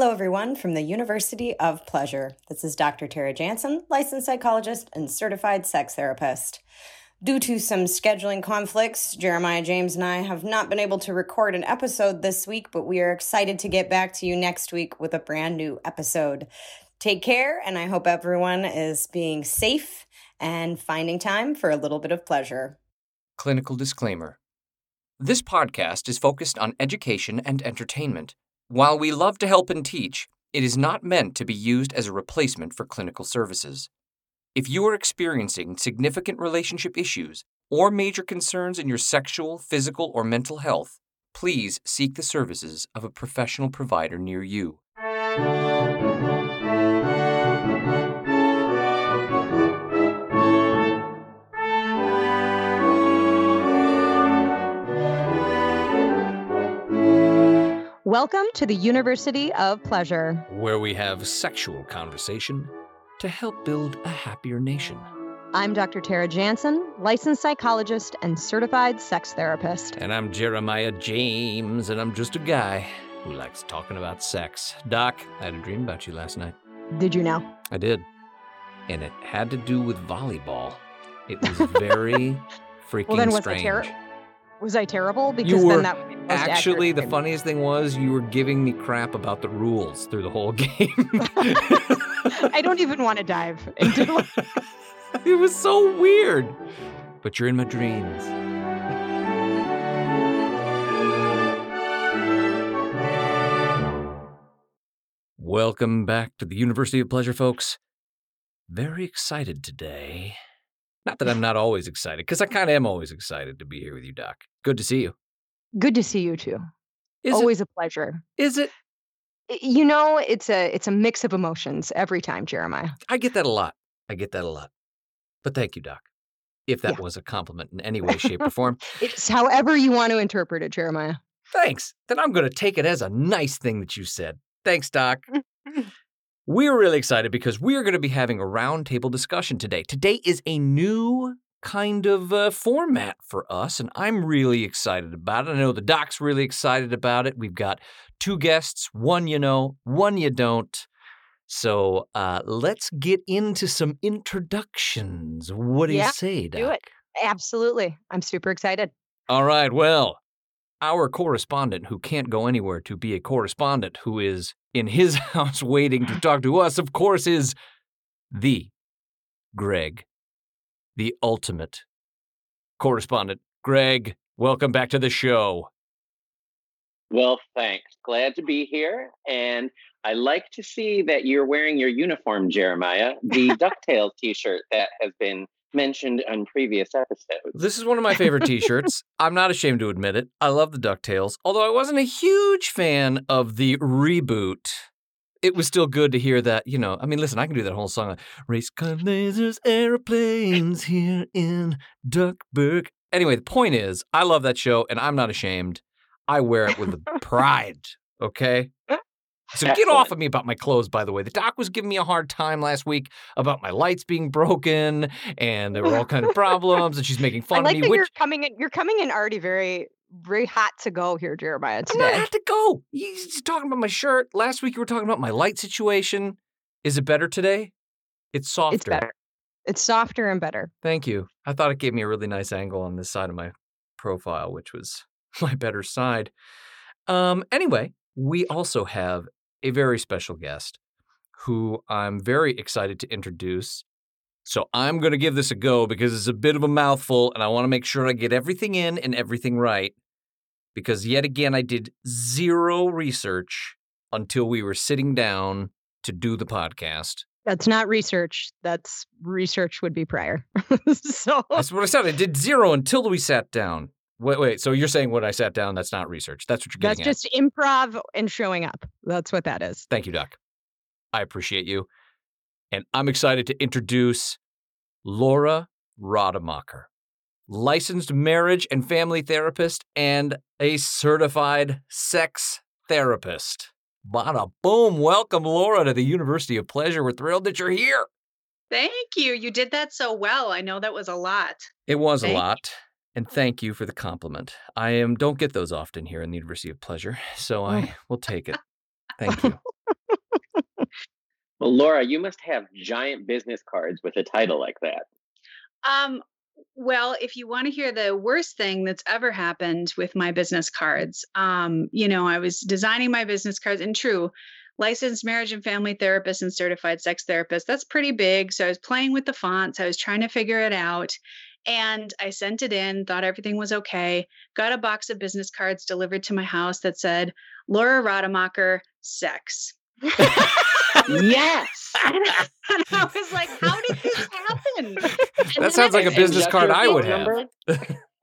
Hello, everyone, from the University of Pleasure. This is Dr. Tara Jansen, licensed psychologist and certified sex therapist. Due to some scheduling conflicts, Jeremiah James and I have not been able to record an episode this week, but we are excited to get back to you next week with a brand new episode. Take care, and I hope everyone is being safe and finding time for a little bit of pleasure. Clinical disclaimer This podcast is focused on education and entertainment. While we love to help and teach, it is not meant to be used as a replacement for clinical services. If you are experiencing significant relationship issues or major concerns in your sexual, physical, or mental health, please seek the services of a professional provider near you. Welcome to the University of Pleasure. Where we have sexual conversation to help build a happier nation. I'm Dr. Tara Jansen, licensed psychologist and certified sex therapist. And I'm Jeremiah James, and I'm just a guy who likes talking about sex. Doc, I had a dream about you last night. Did you know? I did. And it had to do with volleyball. It was very freaking Well, then strange. ter- Was I terrible? Because were then that would be the Actually, the funniest thing was you were giving me crap about the rules through the whole game. I don't even want to dive into it was so weird. But you're in my dreams. Welcome back to the University of Pleasure, folks. Very excited today. Not that I'm not always excited, because I kind of am always excited to be here with you, Doc. Good to see you. Good to see you too. Is Always a pleasure. Is it? You know, it's a it's a mix of emotions every time, Jeremiah. I get that a lot. I get that a lot. But thank you, Doc. If that Yeah. was a compliment in any way, shape, or form, It's however you want to interpret it, Jeremiah. thanks. Then I'm going to take it as a nice thing that you said. Thanks, Doc. We're really excited because we are going to be having a roundtable discussion today. Today is a new kind of uh, format for us, and I'm really excited about it. I know the doc's really excited about it. We've got two guests, one you know, one you don't. So uh, let's get into some introductions. What do Yeah, you say, Doc? do it. Absolutely. I'm super excited. All right, well, our correspondent who can't go anywhere to be a correspondent, who is in his house waiting to talk to us, of course, is the Greg, the ultimate correspondent. Greg, welcome back to the show. Well, thanks. Glad to be here. And I like to see that you're wearing your uniform, Jeremiah, the DuckTales t shirt that has been mentioned on previous episodes. This is one of my favorite t shirts. I'm not ashamed to admit it. I love the DuckTales, although I wasn't a huge fan of the reboot. It was still good to hear that, you know. I mean, listen, I can do that whole song. Like, Race car lasers, airplanes here in Duckburg. Anyway, the point is, I love that show and I'm not ashamed. I wear it with pride, okay? So get off of me about my clothes, by the way. The doc was giving me a hard time last week about my lights being broken and there were all kind of problems and she's making fun I like of that me, which you're coming in. You're coming in already very, very hot to go here, Jeremiah. I'm not Today. have to go. He's talking about my shirt. Last week you were talking about my light situation. Is it better today? It's softer. It's better. It's softer and better. Thank you. I thought it gave me a really nice angle on this side of my profile, which was my better side. Um, anyway, we also have a very special guest who I'm very excited to introduce. So I'm going to give this a go because it's a bit of a mouthful and I want to make sure I get everything in and everything right. Because yet again, I did zero research until we were sitting down to do the podcast. That's not research. That's research would be prior. so That's what I said. I did zero until we sat down. Wait, wait. So you're saying when I sat down, that's not research. That's what you're that's getting at. That's just improv and showing up. That's what that is. Thank you, Doc. I appreciate you. And I'm excited to introduce Laura Rademacher, licensed marriage and family therapist and a certified sex therapist. Bada boom. Welcome, Laura, to the University of Pleasure. We're thrilled that you're here. Thank you. You did that so well. I know that was a lot. It was a lot. you. Lot. And thank you for the compliment. I am don't get those often here in the University of Pleasure, so I will take it. Thank you. Well, Laura, you must have giant business cards with a title like that. Um, well, if you want to hear the worst thing that's ever happened with my business cards, um, you know, I was designing my business cards, and true, licensed marriage and family therapist and certified sex therapist. That's pretty big. So I was playing with the fonts, I was trying to figure it out. And I sent it in, thought everything was okay. Got a box of business cards delivered to my house that said, Laura Rademacher, sex. yes. and I was like, how did this happen? that sounds like a business card I would have.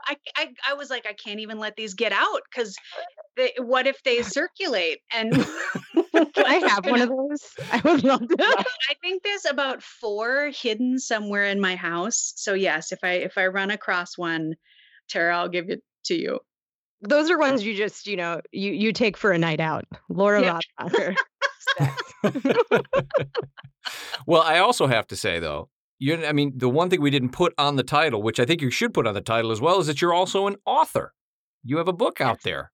I, I, I was like, I can't even let these get out because what if they circulate? And can I have one of those? I would love to. I think there's about four hidden somewhere in my house. So yes, if I if I run across one, Tara, I'll give it to you. Those are ones you just, you know, you you take for a night out. Laura yeah. well, I also have to say though, you I mean, the one thing we didn't put on the title, which I think you should put on the title as well, is that you're also an author. You have a book out there.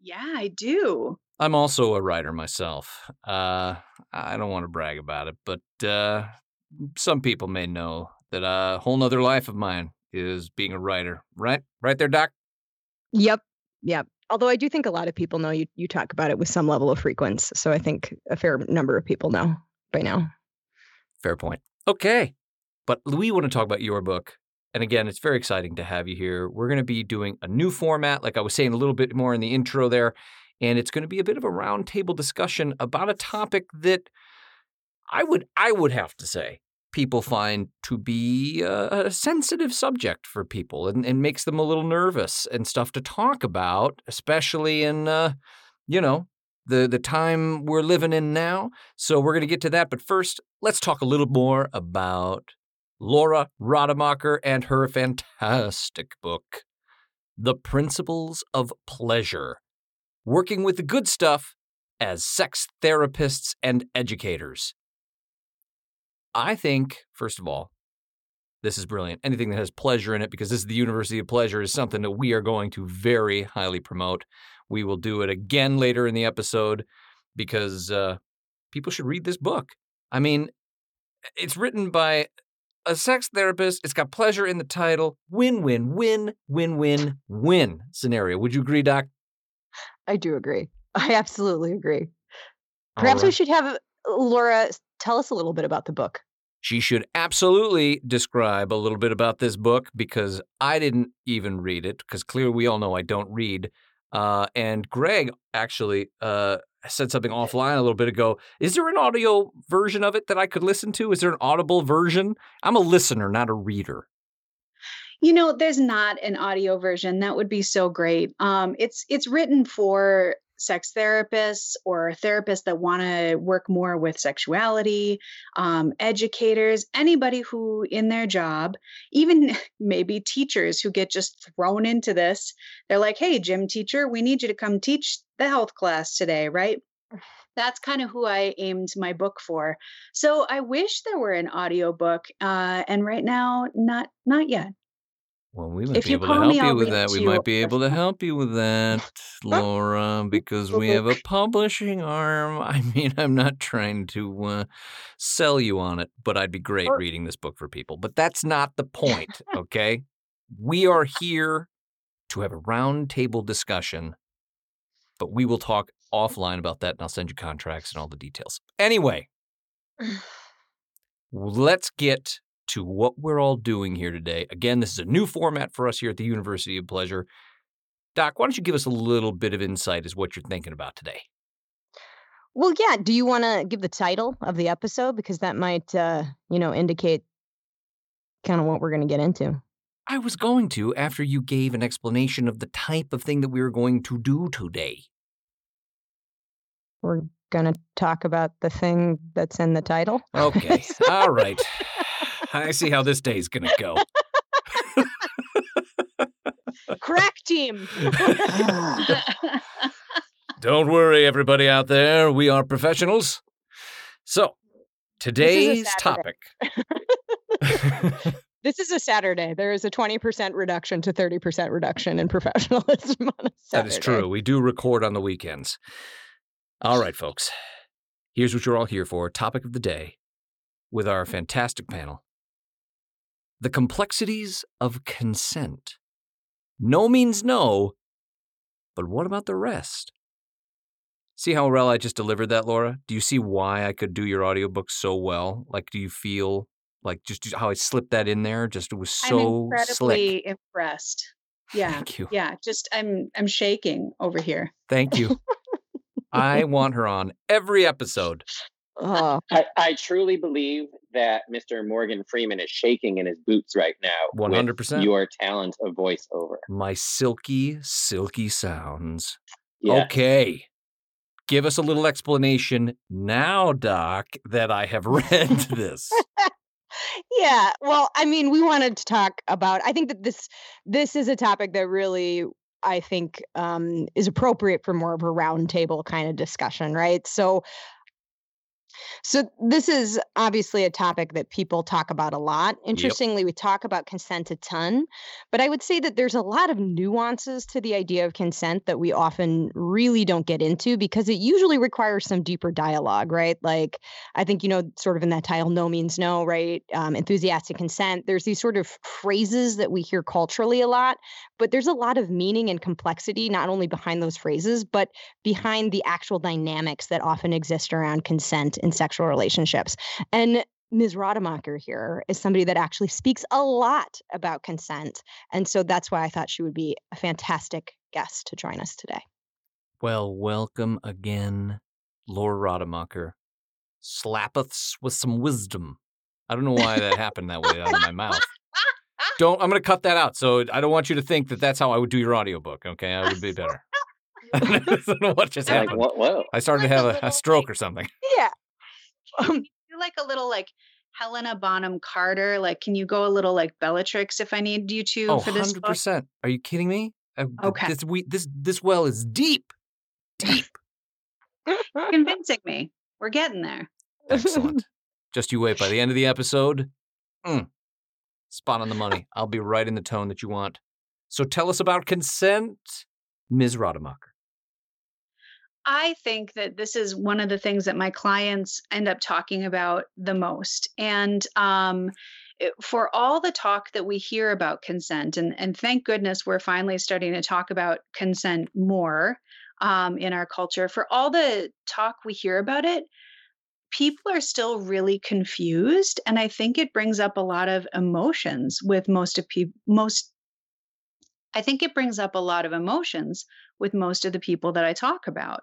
Yeah, I do. I'm also a writer myself. Uh, I don't want to brag about it, but uh, some people may know that a whole nother life of mine is being a writer. Right? Right there, Doc? Yep. Yep. Although I do think a lot of people know you, you talk about it with some level of frequency. So I think a fair number of people know by now. Fair point. Okay. But we want to talk about your book. And again, it's very exciting to have you here. We're going to be doing a new format, like I was saying a little bit more in the intro there. And it's going to be a bit of a roundtable discussion about a topic that I would I would have to say people find to be a, sensitive subject for people and, and, makes them a little nervous and stuff to talk about, especially in uh, you know the the time we're living in now. So we're going to get to that, but first, let's talk a little more about Laura Rademacher and her fantastic book, The Principles of Pleasure Working with the Good Stuff as Sex Therapists and Educators. I think, first of all, this is brilliant. Anything that has pleasure in it, because this is the University of Pleasure, is something that we are going to very highly promote. We will do it again later in the episode because uh, people should read this book. I mean, it's written by a sex therapist. It's got pleasure in the title. Win, win, win, win, win, win scenario. Would you agree, Doc? I do agree. I absolutely agree. Perhaps right. we should have Laura tell us a little bit about the book. She should absolutely describe a little bit about this book because I didn't even read it because clearly we all know I don't read. Uh, and Greg actually uh, said something offline a little bit ago. Is there an audio version of it that I could listen to? Is there an audible version? I'm a listener, not a reader. You know, there's not an audio version. That would be so great. Um, it's it's written for sex therapists or therapists that want to work more with sexuality, um, educators, anybody who in their job, even maybe teachers who get just thrown into this. They're like, hey, gym teacher, we need you to come teach the health class today, right? That's kind of who I aimed my book for. So I wish there were an audio book, uh, and right now, not not yet. Well, we might if be able to help me, you with that. We might be able to help you with that, Laura, because we have a publishing arm. I mean, I'm not trying to uh, sell you on it, but I'd be great reading this book for people. But that's not the point, okay? we are here to have a roundtable discussion, but we will talk offline about that, and I'll send you contracts and all the details. Anyway, let's get to what we're all doing here today. Again, this is a new format for us here at the University of Pleasure. Doc, why don't you give us a little bit of insight as what you're thinking about today? Well, yeah. Do you want to give the title of the episode because that might, uh, you know, indicate kind of what we're going to get into? I was going to after you gave an explanation of the type of thing that we were going to do today. We're going to talk about the thing that's in the title. Okay. All right. I see how this day's going to go. Crack team. Don't worry, everybody out there. We are professionals. So, today's topic. this is a Saturday. There is a 20% reduction to 30% reduction in professionalism on a Saturday. That is true. We do record on the weekends. All right, folks. Here's what you're all here for topic of the day with our fantastic panel The complexities of consent. No means no, but what about the rest? See how well I just delivered that, Laura? Do you see why I could do your audiobook so well? Like, do you feel like just how I slipped that in there? Just it was so I'm incredibly slick. impressed. Yeah. Thank you. Yeah. Just I'm I'm shaking over here. Thank you. I want her on every episode. Oh, I, I truly believe that Mr. Morgan Freeman is shaking in his boots right now. 100%. Your talent of voiceover. My silky, silky sounds. Yeah. Okay. Give us a little explanation now, Doc, that I have read this. yeah. Well, I mean, we wanted to talk about. I think that this this is a topic that really I think um, is appropriate for more of a roundtable kind of discussion, right? So. So this is obviously a topic that people talk about a lot. Interestingly, we talk about consent a ton, but I would say that there's a lot of nuances to the idea of consent that we often really don't get into because it usually requires some deeper dialogue, right? Like I think, you know, sort of in that title, no means no, right? Um, enthusiastic consent. There's these sort of phrases that we hear culturally a lot, but there's a lot of meaning and complexity, not only behind those phrases, but behind the actual dynamics that often exist around consent in sexual relationships. And Ms. Rademacher here is somebody that actually speaks a lot about consent. And so that's why I thought she would be a fantastic guest to join us today. Well, welcome again, Laura Rademacher. Slappeth s- with some wisdom. I don't know why that happened that way out of my mouth. Don't. I'm going to cut that out. So I don't want you to think that that's how I would do your audiobook. Okay, I would be better. I don't know what just Like, happened. whoa, whoa. I started to have a, a stroke or something. Yeah. Um, You're like a little like Helena Bonham Carter. Like, can you go a little like Bellatrix if I need you to Oh, for this 100%. Are you kidding me? Uh, Okay. This, we, this, this well is deep. Deep. Convincing me. We're getting there. Excellent. Just you wait. By the end of the episode, mm, spot on the money. I'll be right in the tone that you want. So tell us about consent, Ms. Rademacher. I think that this is one of the things that my clients end up talking about the most. And um, for all the talk that we hear about consent, and, and thank goodness we're finally starting to talk about consent more um, in our culture, for all the talk we hear about it, people are still really confused. And I think it brings up a lot of emotions with most of people, most. I think it brings up a lot of emotions with most of the people that I talk about.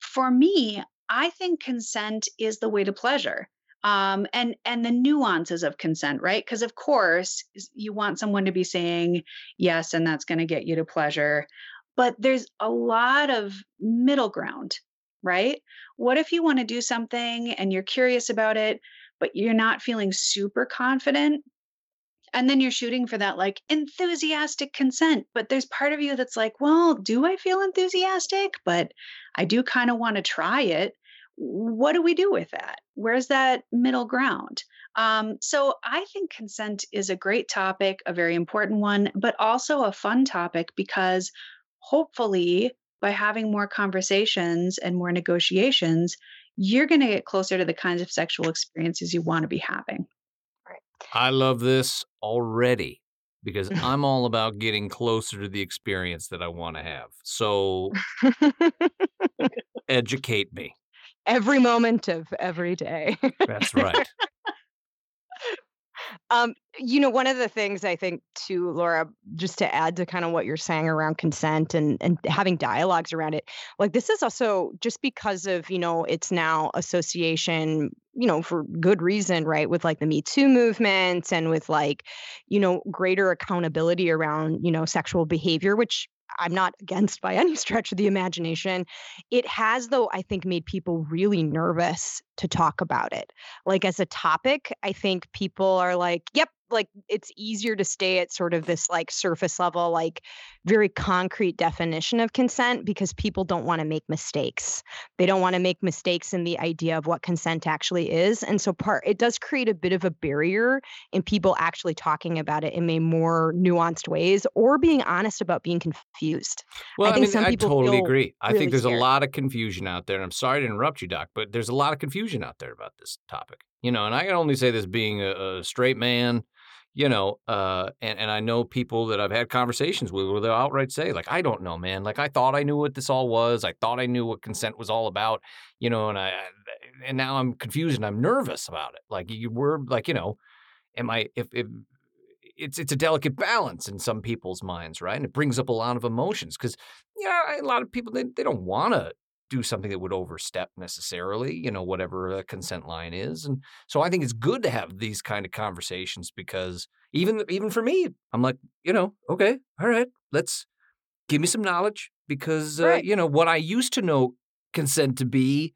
For me, I think consent is the way to pleasure. Um, and and the nuances of consent, right? Because of course you want someone to be saying yes, and that's going to get you to pleasure. But there's a lot of middle ground, right? What if you want to do something and you're curious about it, but you're not feeling super confident? And then you're shooting for that like enthusiastic consent but there's part of you that's like well do i feel enthusiastic? But i do kind of want to try it. What do we do with that? Where's that middle ground? Um, so i think consent is a great topic a very important one but also a fun topic because hopefully by having more conversations and more negotiations you're going to get closer to the kinds of sexual experiences you want to be having I love this already because I'm all about getting closer to the experience that I want to have. So educate me. every moment of every day. That's right. Um, you know, one of the things I think too, Laura, just to add to kind of what you're saying around consent and and having dialogues around it, like this is also just because of, you know, it's now association, you know, for good reason, right? With like the Me Too movement and with like, you know, greater accountability around, you know, sexual behavior, which I'm not against by any stretch of the imagination. It has, though, I think, made people really nervous to talk about it. Like as a topic, I think people are like, yep, like it's easier to stay at sort of this like surface level like very concrete definition of consent because people don't want to make mistakes they don't want to make mistakes in the idea of what consent actually is and so part it does create a bit of a barrier in people actually talking about it in a more nuanced ways or being honest about being confused well i, think I mean some people i totally agree i think there's scared. a lot of confusion out there and i'm sorry to interrupt you doc but there's a lot of confusion out there about this topic you know and i can only say this being a, a straight man you know, uh, and and I know people that I've had conversations with where they'll outright say, like, I don't know, man. Like, I thought I knew what this all was. I thought I knew what consent was all about, you know, and I and now I'm confused and I'm nervous about it. Like, you were like, you know, am I if if it's it's a delicate balance in some people's minds, right? And it brings up a lot of emotions because yeah, a lot of people they, they don't want to do something that would overstep necessarily, you know, whatever a consent line is. And so I think it's good to have these kind of conversations because even even for me, I'm like, you know, okay, all right, let's give me some knowledge because uh, right. you know what I used to know consent to be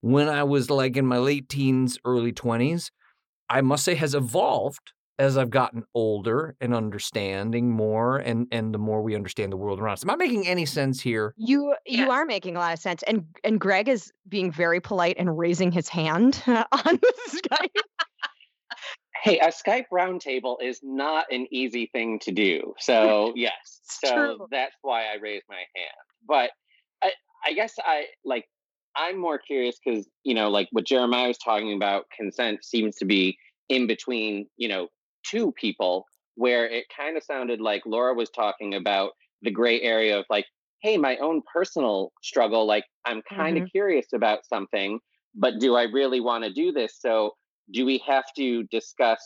when I was like in my late teens, early 20s, I must say has evolved as I've gotten older and understanding more and and the more we understand the world around us. Am I making any sense here? You you yeah. are making a lot of sense. And and Greg is being very polite and raising his hand on Skype. hey, a Skype roundtable is not an easy thing to do. So yes. so true. that's why I raised my hand. But I I guess I like I'm more curious because, you know, like what Jeremiah was talking about, consent seems to be in between, you know, two people where it kind of sounded like Laura was talking about the gray area of like, hey, my own personal struggle, like I'm kind of mm-hmm. curious about something, but do I really want to do this? So do we have to discuss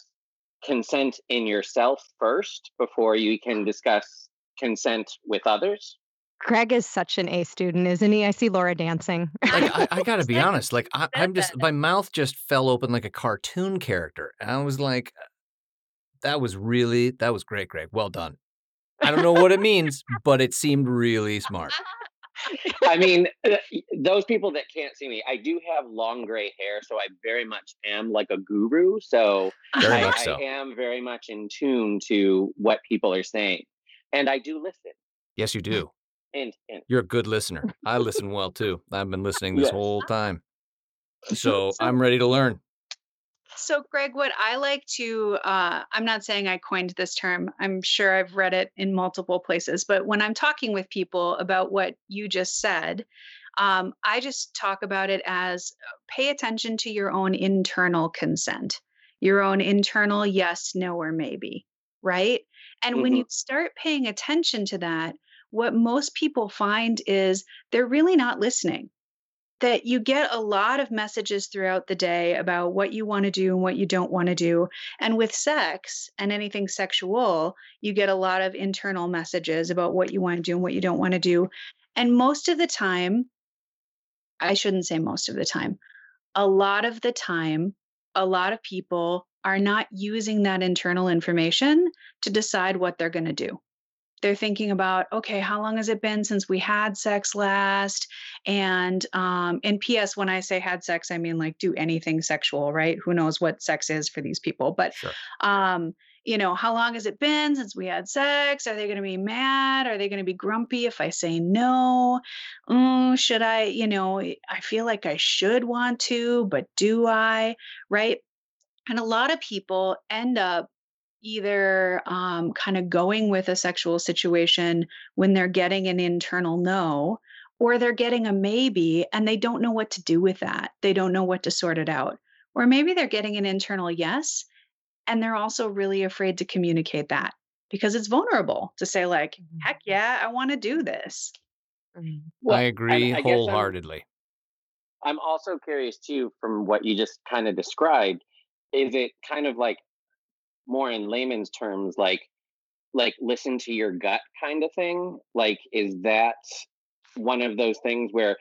consent in yourself first before you can discuss consent with others? Greg is such an A student, isn't he? I see Laura dancing. Like, I, I got to be honest. Like, I, am just my mouth just fell open like a cartoon character, and I was like, that was really that was great, Greg. Well done. I don't know what it means, but it seemed really smart. I mean, uh, those people that can't see me, I do have long gray hair, so I very much am like a guru. So, I, so. I am very much in tune to what people are saying, and I do listen. Yes, you do. And, and you're a good listener. I listen well too. I've been listening this yes. whole time, so I'm ready to learn. So, Greg, what I like to, uh, I'm not saying I coined this term, I'm sure I've read it in multiple places, but when I'm talking with people about what you just said, um, I just talk about it as pay attention to your own internal consent, your own internal yes, no, or maybe, right? And mm-hmm. when you start paying attention to that, what most people find is they're really not listening that you get a lot of messages throughout the day about what you want to do and what you don't want to do. And with sex and anything sexual, you get a lot of internal messages about what you want to do and what you don't want to do. And most of the time, I shouldn't say most of the time, a lot of the time, a lot of people are not using that internal information to decide what they're going to do they're thinking about okay how long has it been since we had sex last? And um in ps when i say had sex i mean like do anything sexual right? Who knows what sex is for these people but sure. um you know how long has it been since we had sex? Are they going to be mad? Are they going to be grumpy if i say no? Mm, should i you know i feel like i should want to but do i? Right? And a lot of people end up either um, kind of going with a sexual situation when they're getting an internal no, or they're getting a maybe and they don't know what to do with that. They don't know what to sort it out. Or maybe they're getting an internal yes and they're also really afraid to communicate that because it's vulnerable to say, like, heck mm-hmm. yeah, I want to do this. Mm-hmm. Well, I agree I, I wholeheartedly. I'm, I'm also curious too, from what you just kind of described, is it kind of like more in layman's terms like like listen to your gut kind of thing like is that one of those things where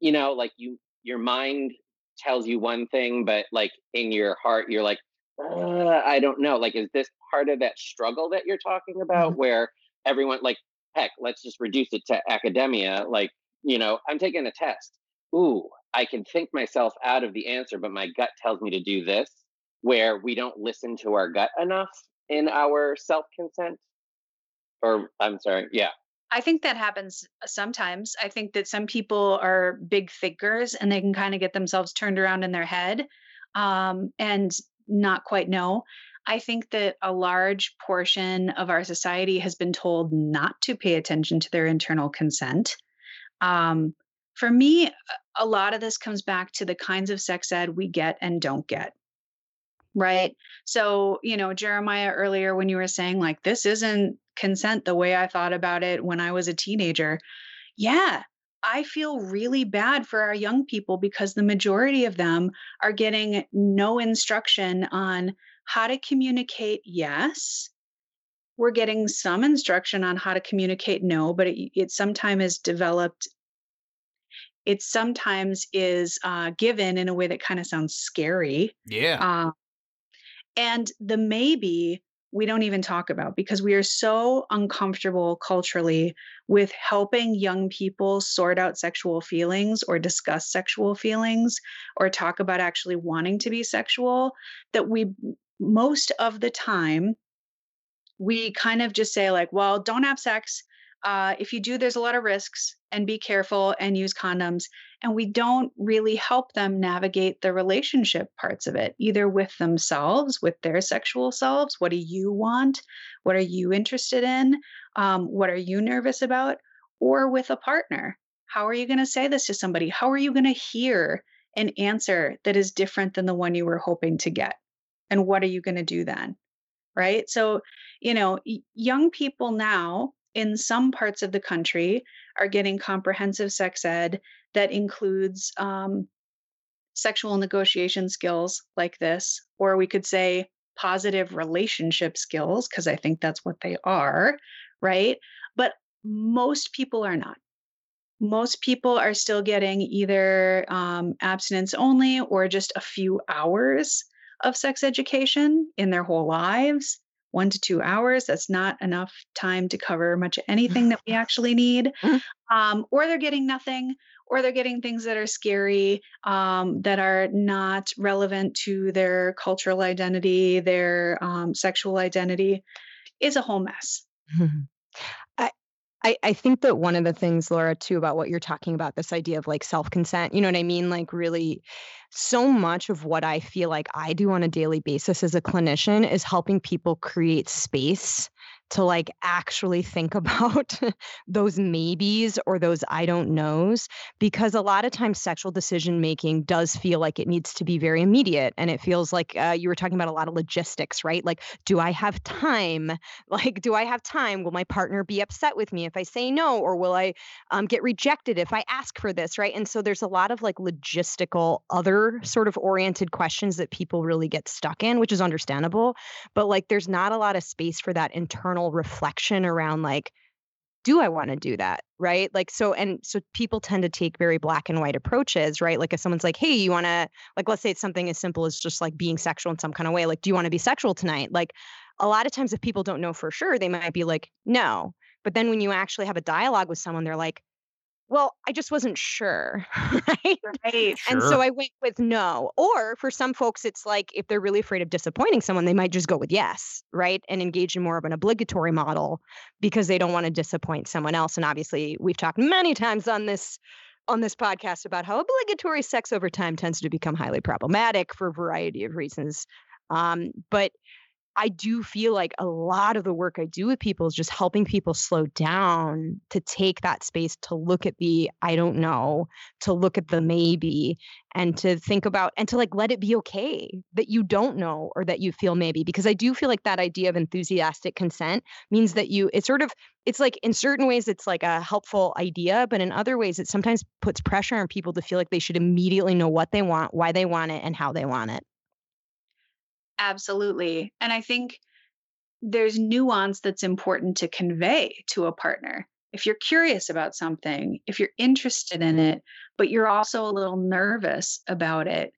you know like you your mind tells you one thing but like in your heart you're like uh, i don't know like is this part of that struggle that you're talking about mm-hmm. where everyone like heck let's just reduce it to academia like you know i'm taking a test ooh I can think myself out of the answer, but my gut tells me to do this, where we don't listen to our gut enough in our self consent. Or, I'm sorry, yeah. I think that happens sometimes. I think that some people are big thinkers and they can kind of get themselves turned around in their head um, and not quite know. I think that a large portion of our society has been told not to pay attention to their internal consent. Um, for me, a lot of this comes back to the kinds of sex ed we get and don't get. Right. So, you know, Jeremiah, earlier when you were saying, like, this isn't consent the way I thought about it when I was a teenager. Yeah, I feel really bad for our young people because the majority of them are getting no instruction on how to communicate yes. We're getting some instruction on how to communicate no, but it, it sometimes is developed. It sometimes is uh, given in a way that kind of sounds scary. Yeah. Uh, and the maybe we don't even talk about because we are so uncomfortable culturally with helping young people sort out sexual feelings or discuss sexual feelings or talk about actually wanting to be sexual that we most of the time we kind of just say like well don't have sex uh, if you do there's a lot of risks and be careful and use condoms and we don't really help them navigate the relationship parts of it either with themselves with their sexual selves what do you want what are you interested in um, what are you nervous about or with a partner. How are you going to say this to somebody? How are you going to hear an answer that is different than the one you were hoping to get? And what are you going to do then? Right? So you know young people now in some parts of the country are getting comprehensive sex ed that includes um, sexual negotiation skills like this, or we could say positive relationship skills, because I think that's what they are, right? But most people are not. Most people are still getting either um, abstinence only or just a few hours of sex education in their whole lives one to two hours. That's not enough time to cover much anything that we actually need. Mm-hmm. Um, or they're getting nothing, or they're getting things that are scary, um, that are not relevant to their cultural identity, their um, sexual identity. Is a whole mess. I, I think that one of the things, Laura, too, about what you're talking about, this idea of like self consent, you know what I mean? Like, really, so much of what I feel like I do on a daily basis as a clinician is helping people create space to like actually think about those maybes or those I don't knows because a lot of times sexual decision making does feel like it needs to be very immediate and it feels like uh, you were talking about a lot of logistics right? Like do I have time? Like do I have time? Will my partner be upset with me if I say no or will I um, get rejected if I ask for this right? And so there's a lot of like logistical other sort of oriented questions that people really get stuck in which is understandable but like there's not a lot of space for that internal internal reflection around like do I want to do that? Right. Like, so, and so people tend to take very black and white approaches, right? Like, if someone's like, hey, you want to, like, let's say it's something as simple as just like being sexual in some kind of way, like, do you want to be sexual tonight? Like, a lot of times, if people don't know for sure, they might be like, no. But then when you actually have a dialogue with someone, they're like, well, I just wasn't sure. Right. Right. And so I went with no. Or for some folks, it's like if they're really afraid of disappointing someone, they might just go with yes, right? And engage in more of an obligatory model because they don't want to disappoint someone else. And obviously, we've talked many times on this on this podcast about how obligatory sex over time tends to become highly problematic for a variety of reasons. Um, but I do feel like a lot of the work I do with people is just helping people slow down to take that space to look at the I don't know, to look at the maybe, and to think about and to like let it be okay that you don't know or that you feel maybe. Because I do feel like that idea of enthusiastic consent means that you, it's sort of, it's like in certain ways, it's like a helpful idea, but in other ways, it sometimes puts pressure on people to feel like they should immediately know what they want, why they want it, and how they want it. Absolutely. And I think there's nuance that's important to convey to a partner. If you're curious about something, if you're interested in it, but you're also a little nervous about it,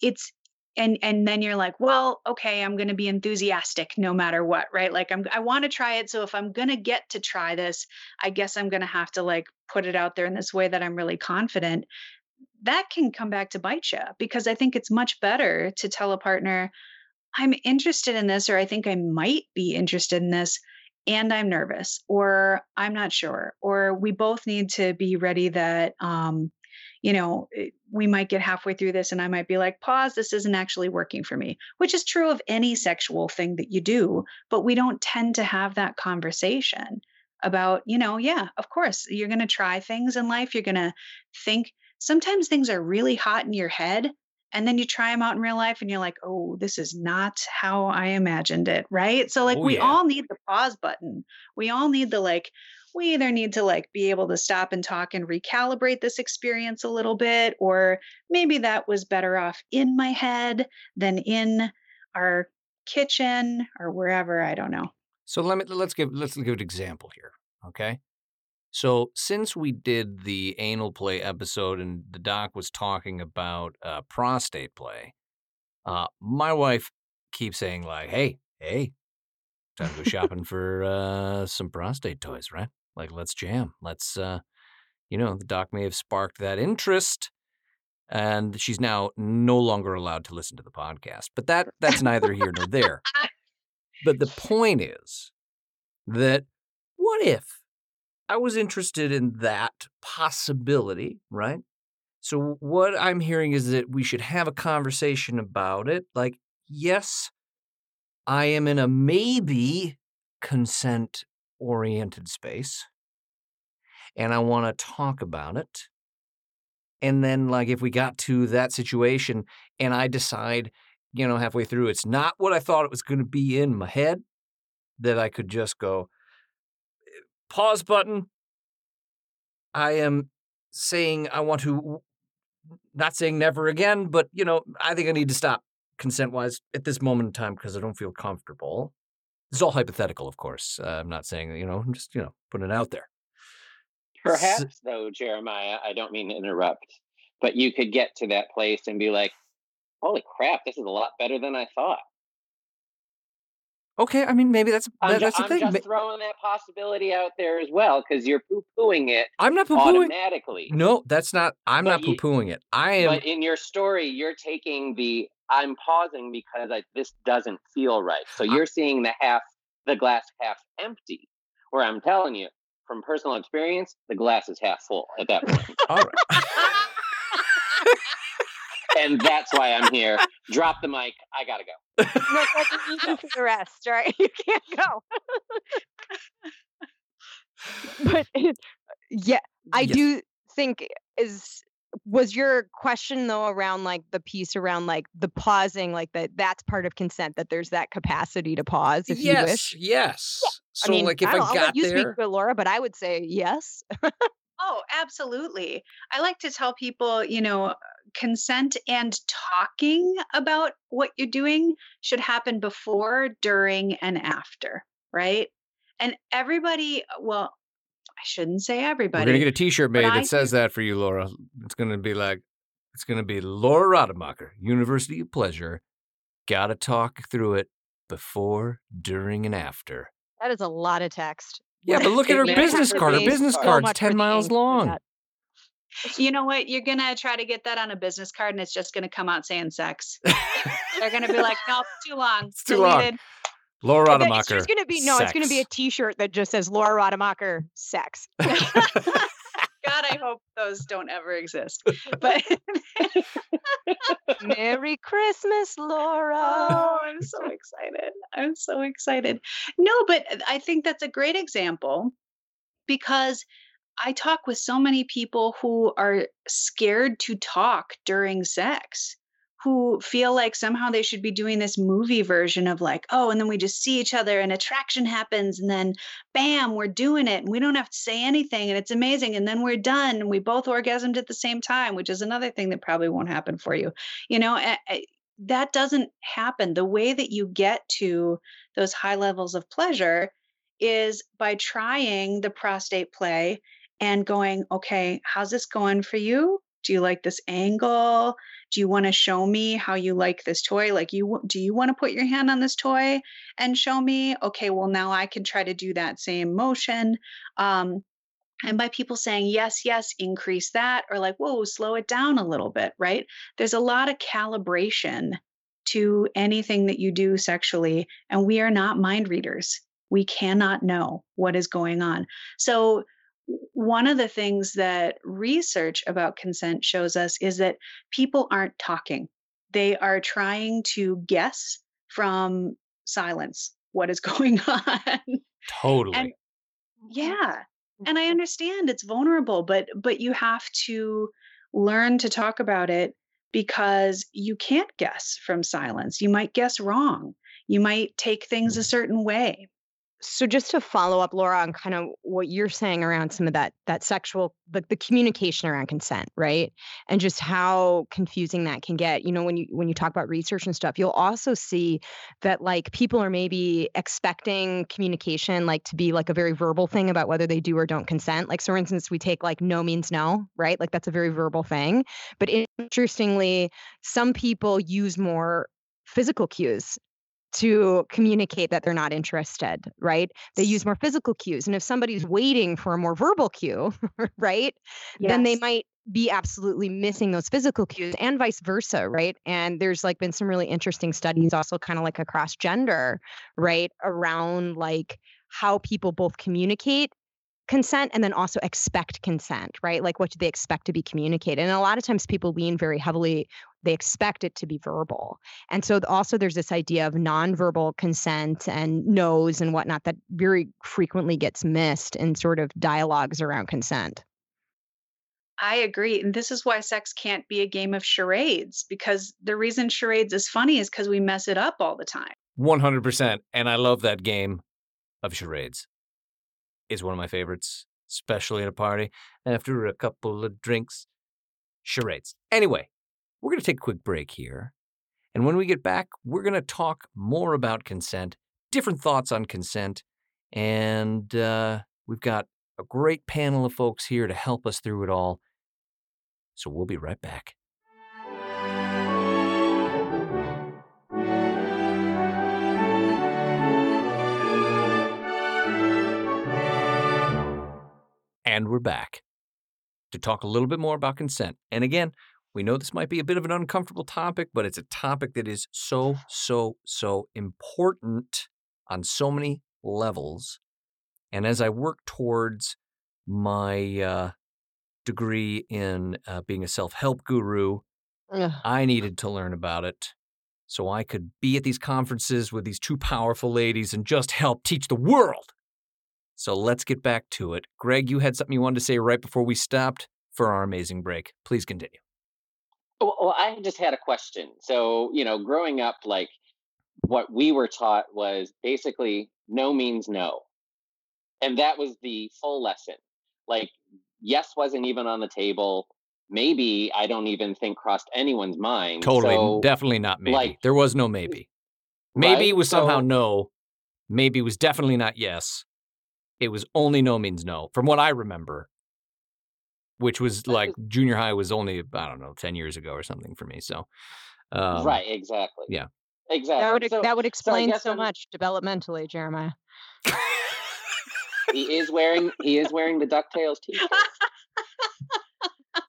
it's and and then you're like, well, okay, I'm going to be enthusiastic no matter what, right? Like I'm I want to try it, so if I'm going to get to try this, I guess I'm going to have to like put it out there in this way that I'm really confident that can come back to bite you because I think it's much better to tell a partner, I'm interested in this, or I think I might be interested in this, and I'm nervous, or I'm not sure, or we both need to be ready that, um, you know, eh, we might get halfway through this and I might be like, pause, this isn't actually working for me, which is true of any sexual thing that you do. But we don't tend to have that conversation about, you know, yeah, of course, you're going to try things in life. You're going to think sometimes things are really hot in your head. And then you try them out in real life and you're like, oh, this is not how I imagined it. Right. So, like, Oh, we yeah. all need the pause button. We all need the, like, we either need to like be able to stop and talk and recalibrate this experience a little bit or maybe that was better off in my head than in our kitchen or wherever i don't know So let me let's give let's give an example here, okay? So since we did the anal play episode and the doc was talking about uh, prostate play, uh, my wife keeps saying like, "Hey, hey, time to go shopping for uh, some prostate toys, right? Like, let's jam. Let's, uh, you know, the doc may have sparked that interest." And she's now no longer allowed to listen to the podcast. But that that's neither here nor there. But the point is that what if I was interested in that possibility, right? So what I'm hearing is that we should have a conversation about it. Like, yes, I am in a maybe consent oriented space and I want to talk about it. And then, like, if we got to that situation and I decide, you know, halfway through, it's not what I thought it was going to be in my head, that I could just go, pause button. I am saying I want to, not saying never again, but, you know, I think I need to stop consent wise at this moment in time because I don't feel comfortable. It's all hypothetical, of course. Uh, I'm not saying, you know, I'm just, you know, putting it out there. Perhaps, though, Jeremiah, I don't mean to interrupt, but you could get to that place and be like, holy crap, this is a lot better than I thought. Okay, I mean, maybe that's that, ju- that's the I'm thing. just throwing that possibility out there as well because you're poo pooing it I'm not poo pooing. automatically. No, that's not. I'm But not poo pooing it. I am. But in your story, you're taking the I'm pausing because I, this doesn't feel right. So you're seeing the half, the glass half empty. Where I'm telling you from personal experience, the glass is half full at that point. all right. and that's why I'm here. Drop the mic. I gotta go. No, that's a reason for the rest, right? You can't go. but yeah, I Yes. do think is was your question though around like the piece around like the pausing, like that that's part of consent that there's that capacity to pause if you yes, wish. yes. So, I mean, like, if I I, don't know, I'll got let you there, speak to Laura, but I would say yes. Oh, absolutely. I like to tell people, you know, uh, consent and talking about what you're doing should happen before, during, and after, right? And everybody, uh, well, I shouldn't say everybody. we're everybody. gonna get a T-shirt made I that says that for you, Laura. It's gonna be like, it's gonna be Laura Rademacher, University of Pleasure. Gotta talk through it before, during, and after. That is a lot of text. Yeah, but look at her business card. Her business so card's ten miles long. You know what? You're gonna try to get that on a business card, and it's just gonna come out saying sex. They're gonna be like, "Nope, too long. It's too long. Laura Rademacher. It's gonna be no. It's gonna be a sex. T-shirt that just says Laura Rademacher sex. God, I hope those don't ever exist. But Merry Christmas, Laura. Oh, I'm so excited. I'm so excited. No, but uh, I think that's a great example because I talk with so many people who are scared to talk during sex, who feel like somehow they should be doing this movie version of like, oh, and then we just see each other and attraction happens and then bam, we're doing it and we don't have to say anything and it's amazing and then we're done and we both orgasmed at the same time, which is another thing that probably won't happen for you. You know, a- a- that doesn't happen. The way that you get to those high levels of pleasure is by trying the prostate play and going, okay, how's this going for you? Do you like this angle? Do you want to show me how you like this toy? Like you do you want to put your hand on this toy and show me? Okay, well now I can try to do that same motion. Um and by people saying yes yes increase that or like whoa slow it down a little bit right there's a lot of calibration to anything that you do sexually and we are not mind readers we cannot know what is going on so one of the things that research about consent shows us is that people aren't talking. They are trying to guess from silence what is going on. Totally. and yeah and i mm-hmm. understand it's vulnerable but but you have to learn to talk about it because you can't guess from silence. You might guess wrong. You might take things a mm-hmm. certain way so just to follow up laura on kind of what you're saying around some of that that sexual the, the communication around consent right? And just how confusing that can get. You know when you when you talk about research and stuff you'll also see that like people are maybe expecting communication like to be like a very verbal thing about whether they do or don't consent. Like so for instance we take like no means no right? Like that's a very verbal thing. But interestingly some people use more physical cues to communicate that they're not interested, right? They use more physical cues. And if somebody's waiting for a more verbal cue, right, then they might be absolutely missing those physical cues and vice versa, right? And there's like been some really interesting studies also kind of like across gender, right, around like how people both communicate consent and then also expect consent, right? Like what do they expect to be communicated? And a lot of times people lean very heavily they expect it to be verbal. And so also there's this idea of nonverbal consent and no's and whatnot that very frequently gets missed in sort of dialogues around consent. I agree. And this is why sex can't be a game of charades because the reason charades is funny is because we mess it up all the time. 100%. And I love that game of charades. It's one of my favorites, especially at a party. After a couple of drinks, charades. Anyway, we're going to take a quick break here. And when we get back, we're going to talk more about consent, different thoughts on consent. And uh, we've got a great panel of folks here to help us through it all. So we'll be right back. And we're back to talk a little bit more about consent. And again, we know this might be a bit of an uncomfortable topic, but it's a topic that is so, so, so important on so many levels. And as I work towards my uh, degree in uh, being a self help guru, Ugh. I needed to learn about it so I could be at these conferences with these two powerful ladies and just help teach the world. So let's get back to it. Greg, you had something you wanted to say right before we stopped for our amazing break. Please continue. Well, I just had a question. So, you know, growing up, like what we were taught was basically no means no. And that was the full lesson. Like, yes wasn't even on the table. Maybe I don't even think crossed anyone's mind. Totally, So, definitely not maybe. like- there was no maybe. Maybe right? was somehow So- no. Maybe was definitely not yes. It was only no means no, from what I remember, which was like junior high was only, I don't know, 10 years ago or something for me. So, um, right, exactly. yeah. Exactly. That would So- that would explain guess so much developmentally, Jeremiah. he is wearing he is wearing the Ducktales t-shirt.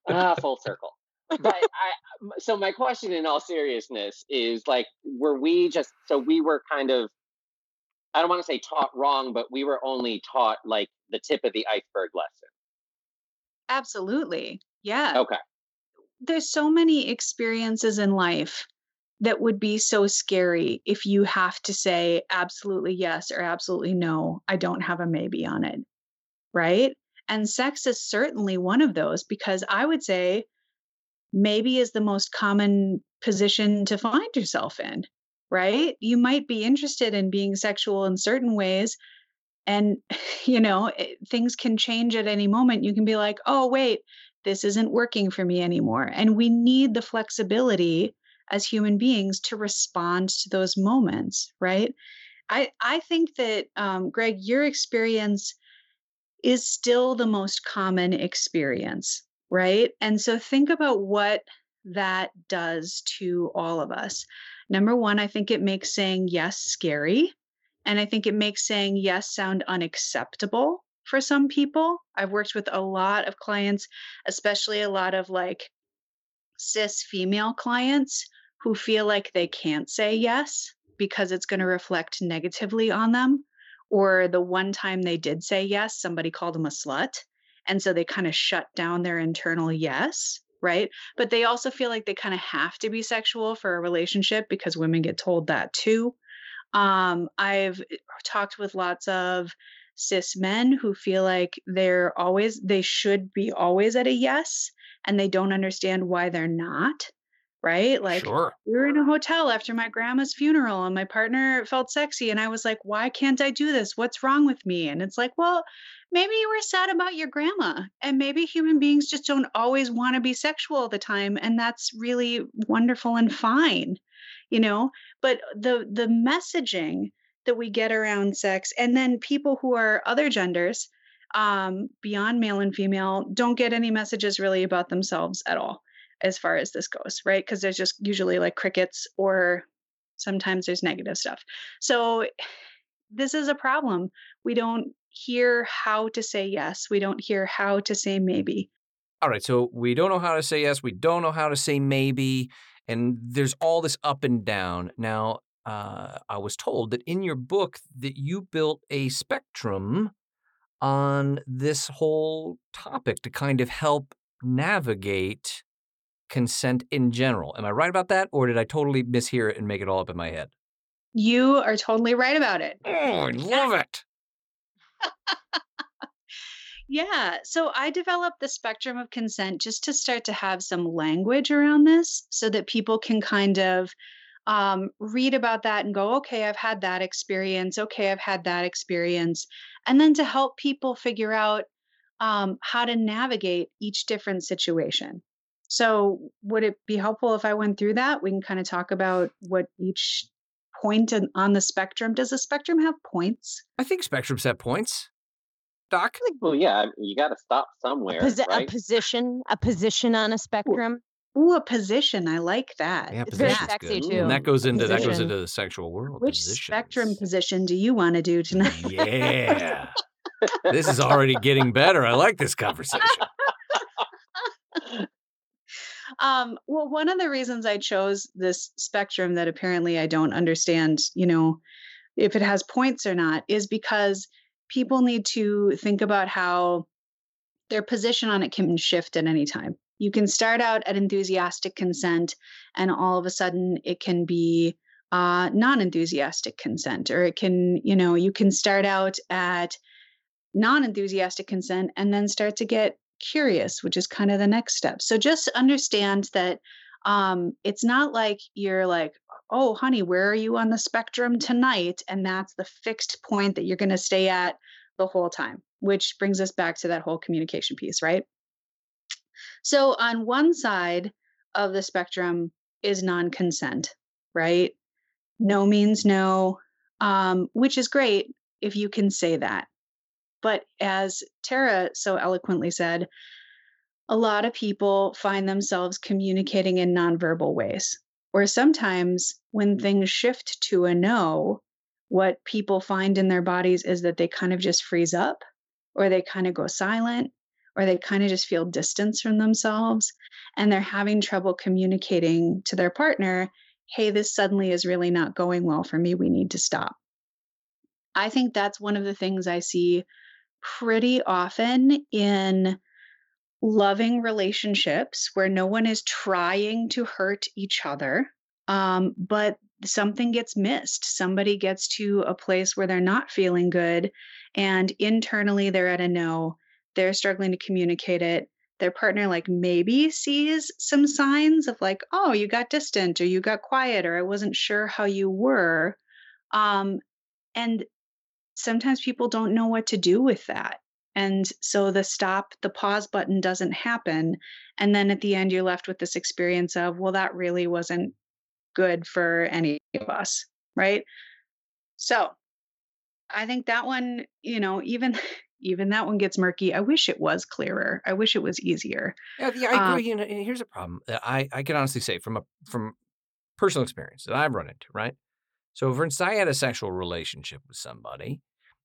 ah, full circle. But I so my question in all seriousness is like were we just so we were kind of I don't want to say taught wrong, but we were only taught like the tip of the iceberg lesson. Absolutely. Yeah. Okay. There's so many experiences in life that would be so scary if you have to say absolutely yes or absolutely no. I don't have a maybe on it. Right. And sex is certainly one of those because I would say maybe is the most common position to find yourself in. Right. You might be interested in being sexual in certain ways. And, you know, it, things can change at any moment. You can be like, oh, wait, this isn't working for me anymore. And we need the flexibility as human beings to respond to those moments, right? I, I think that, um, Greg, your experience is still the most common experience, right? And so think about what that does to all of us. Number one, I think it makes saying yes scary. And I think it makes saying yes sound unacceptable for some people. I've worked with a lot of clients, especially a lot of like cis female clients who feel like they can't say yes because it's going to reflect negatively on them. Or the one time they did say yes, somebody called them a slut. And so they kind of shut down their internal yes, right? But they also feel like they kind of have to be sexual for a relationship because women get told that too. Um, I've talked with lots of cis men who feel like they're always, they should be always at a yes and they don't understand why they're not right? Like sure. we were in a hotel after my grandma's funeral and my partner felt sexy and I was like, "Why can't I do this? What's wrong with me?" And it's like, "Well, maybe you were sad about your grandma and maybe human beings just don't always want to be sexual all the time and that's really wonderful and fine." You know? But the the messaging that we get around sex and then people who are other genders um, beyond male and female don't get any messages really about themselves at all as far as this goes, right? Because there's just usually like crickets or sometimes there's negative stuff. So this is a problem. We don't hear how to say yes. We don't hear how to say maybe. All right. So we don't know how to say yes. We don't know how to say maybe. And there's all this up and down. Now, uh, I was told that in your book that you built a spectrum on this whole topic to kind of help navigate consent in general. Am I right about that? Or did I totally mishear it and make it all up in my head? You are totally right about it. Oh, I love it. yeah. So I developed the spectrum of consent just to start to have some language around this so that people can kind of um, read about that and go, okay, I've had that experience. Okay, I've had that experience. And then to help people figure out um, how to navigate each different situation. So, would it be helpful if I went through that? We can kind of talk about what each point on the spectrum. Does the spectrum have points? I think spectrums have points. Doc? Well, yeah, you got to stop somewhere. A, posi- right? a position, a position on a spectrum. Ooh, a position. I like that. Yeah, It's very sexy, good. too. And that goes into that goes into the sexual world. Which spectrum position do you want to do tonight? Yeah. this is already getting better. I like this conversation. um, well, one of the reasons I chose this spectrum that apparently I don't understand, you know, if it has points or not, is because people need to think about how their position on it can shift at any time. You can start out at enthusiastic consent, and all of a sudden it can be uh, non enthusiastic consent, or it can, you know, you can start out at non enthusiastic consent and then start to get curious, which is kind of the next step. So just understand that um, it's not like you're like, oh, honey, where are you on the spectrum tonight? And that's the fixed point that you're going to stay at the whole time, which brings us back to that whole communication piece, right? So on one side of the spectrum is non consent, right? No means no, um, which is great if you can say that. But as Tara so eloquently said, a lot of people find themselves communicating in nonverbal ways. Or sometimes when things shift to a no, what people find in their bodies is that they kind of just freeze up, or they kind of go silent, or they kind of just feel distance from themselves. And they're having trouble communicating to their partner, hey, this suddenly is really not going well for me. We need to stop. I think that's one of the things I see pretty often in loving relationships where no one is trying to hurt each other, um, but something gets missed. Somebody gets to a place where they're not feeling good, and internally they're at a no. They're struggling to communicate it. Their partner, like, maybe sees some signs of, like, oh, you got distant or you got quiet or I wasn't sure how you were. Um, and sometimes people don't know what to do with that. And so the stop, the pause button doesn't happen. And then at the end, you're left with this experience of, well, that really wasn't good for any of us. Right. So I think that one, you know, even. Even that one gets murky. I wish it was clearer. I wish it was easier. Yeah, yeah, I Um, agree. you know, and here's a problem I, I can honestly say from a from personal experience that I've run into, right? So, for instance, I had a sexual relationship with somebody,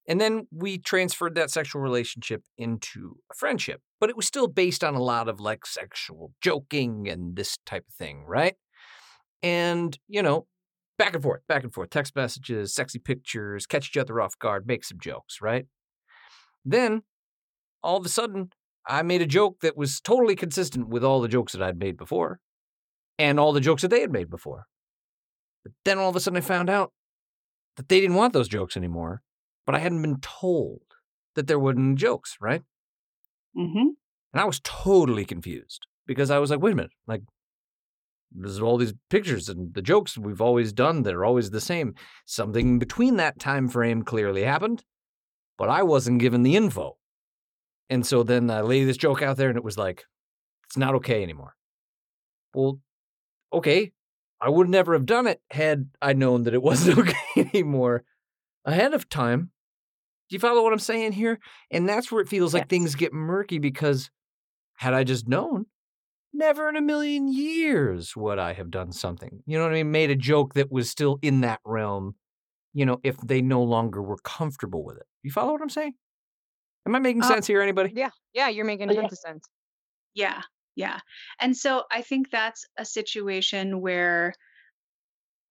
And then we transferred that sexual relationship into a friendship, but it was still based on a lot of like sexual joking and this type of thing, right? And, you know, back and forth, back and forth, text messages, sexy pictures, catch each other off guard, make some jokes, right? Then all of a sudden, I made a joke that was totally consistent with all the jokes that I'd made before and all the jokes that they had made before. But then all of a sudden, I found out that they didn't want those jokes anymore but I hadn't been told that there weren't jokes, right? Mm-hmm. And I was totally confused because I was like, wait a minute, like there's all these pictures and the jokes we've always done that are always the same. Something between that time frame clearly happened, but I wasn't given the info. And so then I lay this joke out there and it was like, it's not okay anymore. Well, okay. I would never have done it had I known that it wasn't okay anymore ahead of time. Do you follow what I'm saying here? And that's where it feels like things get murky because had I just known, never in a million years would I have done something. You know what I mean? Made a joke that was still in that realm, you know, if they no longer were comfortable with it. You follow what I'm saying? Am I making Uh, sense here, anybody? Yeah, yeah, you're making Oh, yeah. of sense. Yeah, yeah. And so I think that's a situation where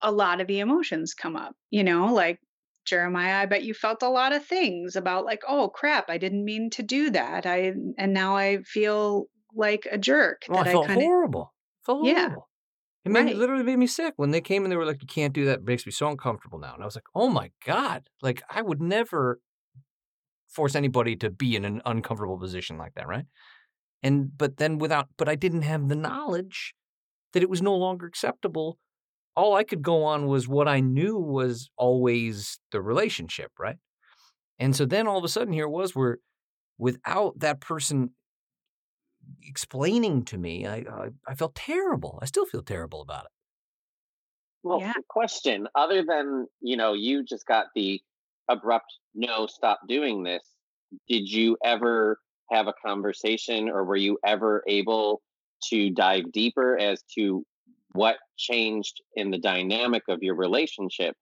a lot of the emotions come up, you know, like Jeremiah, I bet you felt a lot of things about like, oh crap, I didn't mean to do that. I and now I feel like a jerk Oh, I that felt kind of horrible. felt Yeah. horrible. It made me, literally made me sick when they came and they were like, "You can't do that." It makes me so uncomfortable now. And I was like, "Oh my god!" Like I would never force anybody to be in an uncomfortable position like that, right? And but then without, but I didn't have the knowledge that it was no longer acceptable. All I could go on was what I knew was always the relationship, right? And so then all of a sudden here it was where without that person explaining to me, I, I I felt terrible. I still feel terrible about it. Well, Yeah. question other than, you know, you just got the abrupt no, stop doing this. Did you ever have a conversation or were you ever able to dive deeper as to what changed in the dynamic of your relationship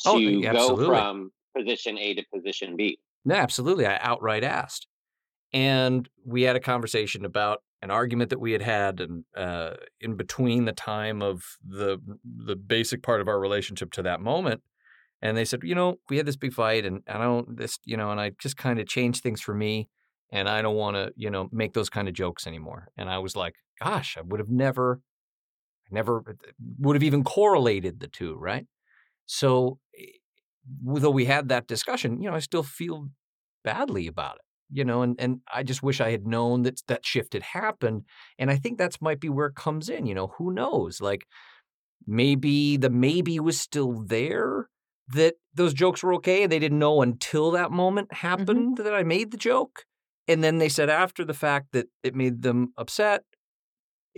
to Oh, go absolutely. from position A to position B? No, absolutely. I outright asked, and we had a conversation about an argument that we had had, and uh, in between the time of the the basic part of our relationship to that moment. And they said, you know, we had this big fight, and I don't this, you know, and I just kind of changed things for me, and I don't want to, you know, make those kind of jokes anymore. And I was like, gosh, I would have never, never would have even correlated the two, right? So, eh, though we had that discussion, you know, I still feel badly about it, you know, and and I just wish I had known that that shift had happened. And I think that's might be where it comes in, you know, who knows? Like maybe the maybe was still there that those jokes were okay and they didn't know until that moment happened that I made the joke. And then they said after the fact that it made them upset.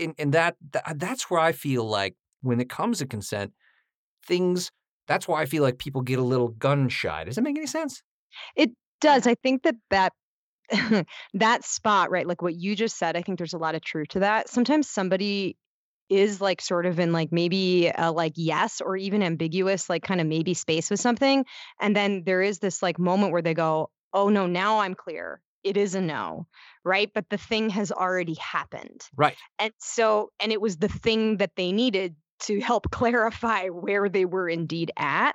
And, and that, that uh, that's where I feel like when it comes to consent, things that's why I feel like people get a little gun shy. Does that make any sense? It does i think that that that spot right like what you just said i think there's a lot of truth to that sometimes somebody is like sort of in like maybe a like yes or even ambiguous like kind of maybe space with something and then there is this like moment where they go oh no now i'm clear it is a no right but the thing has already happened Right. and so and it was the thing that they needed to help clarify where they were indeed at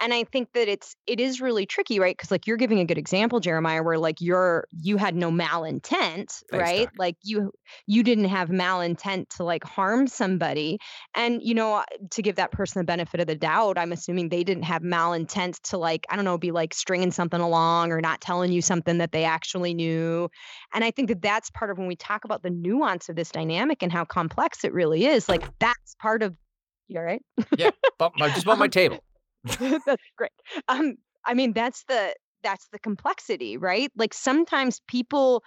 and i think that it's it is really tricky right because like you're giving a good example jeremiah where like you're you had no malintent right Doc. like you you didn't have malintent to like harm somebody and you know to give that person the benefit of the doubt i'm assuming they didn't have malintent to like i don't know be like stringing something along or not telling you something that they actually knew and I think that that's part of when we talk about the nuance of this dynamic and how complex it really is. Like that's part of. You all right? yeah, Bump my, just bump my Um, table. that's great. Um, I mean, that's the that's the complexity, right? Like sometimes people,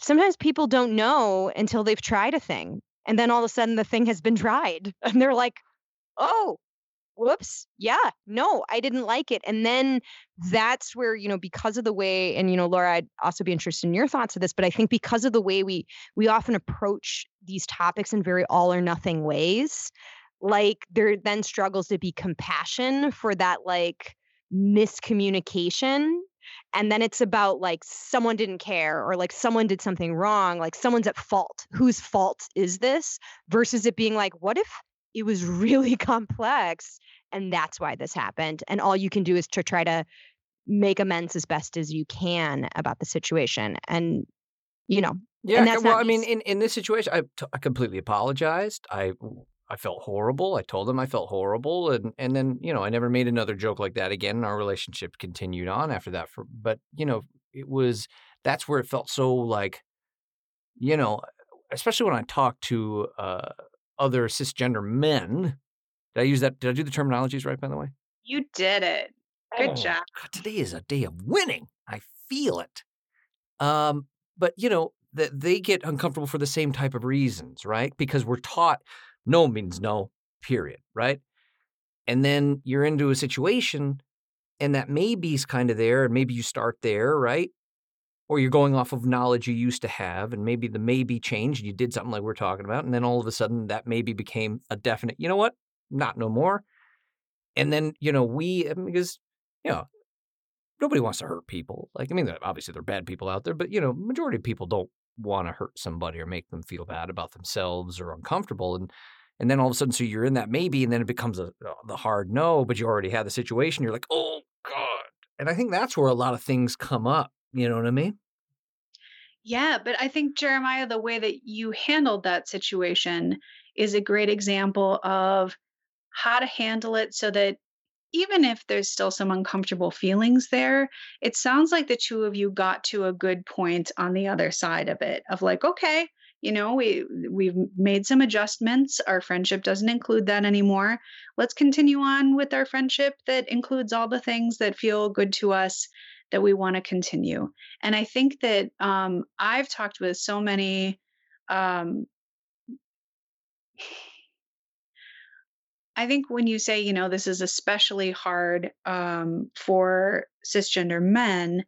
sometimes people don't know until they've tried a thing, and then all of a sudden the thing has been tried, and they're like, "Oh, whoops, yeah, no, I didn't like it." And then that's where you know because of the way, and you know, Laura, I'd also be interested in your thoughts of this, but I think because of the way we we often approach these topics in very all or nothing ways like there then struggles to be compassion for that like miscommunication and then it's about like someone didn't care or like someone did something wrong like someone's at fault. Whose fault is this? Versus it being like what if it was really complex? And that's why this happened and all you can do is to try to make amends as best as you can about the situation and you know yeah well i mean in, in this situation I, t- I completely apologized. I I felt horrible. I told him I felt horrible, and and then you know I never made another joke like that again. And our relationship continued on after that. For but you know it was that's where it felt so like, you know, especially when I talk to uh, other cisgender men. Did I use that? Did I do the terminologies right? By the way, you did it. Good oh, job. God, today is a day of winning. I feel it. Um, but you know that they get uncomfortable for the same type of reasons, right? Because we're taught no means no, period, right? And then you're into a situation and that maybe is kind of there, and maybe you start there, right? Or you're going off of knowledge you used to have, and maybe the maybe changed and you did something like we're talking about, and then all of a sudden that maybe became a definite, you know what? Not no more. And then, you know, we, because, you know, nobody wants to hurt people. Like, I mean, obviously there are bad people out there, but, you know, majority of people don't want to hurt somebody or make them feel bad about themselves or uncomfortable. And and then all of a sudden, so you're in that maybe, and then it becomes a uh, the hard no, but you already had the situation. You're like, oh god. And I think that's where a lot of things come up. You know what I mean? Yeah, but I think Jeremiah, the way that you handled that situation is a great example of how to handle it so that even if there's still some uncomfortable feelings there, it sounds like the two of you got to a good point on the other side of it of like, okay, you know we we've made some adjustments our friendship doesn't include that anymore. Let's continue on with our friendship that includes all the things that feel good to us that we want to continue. And i think that um, i've talked with so many um, I think when you say, you know, this is especially hard um, for cisgender men,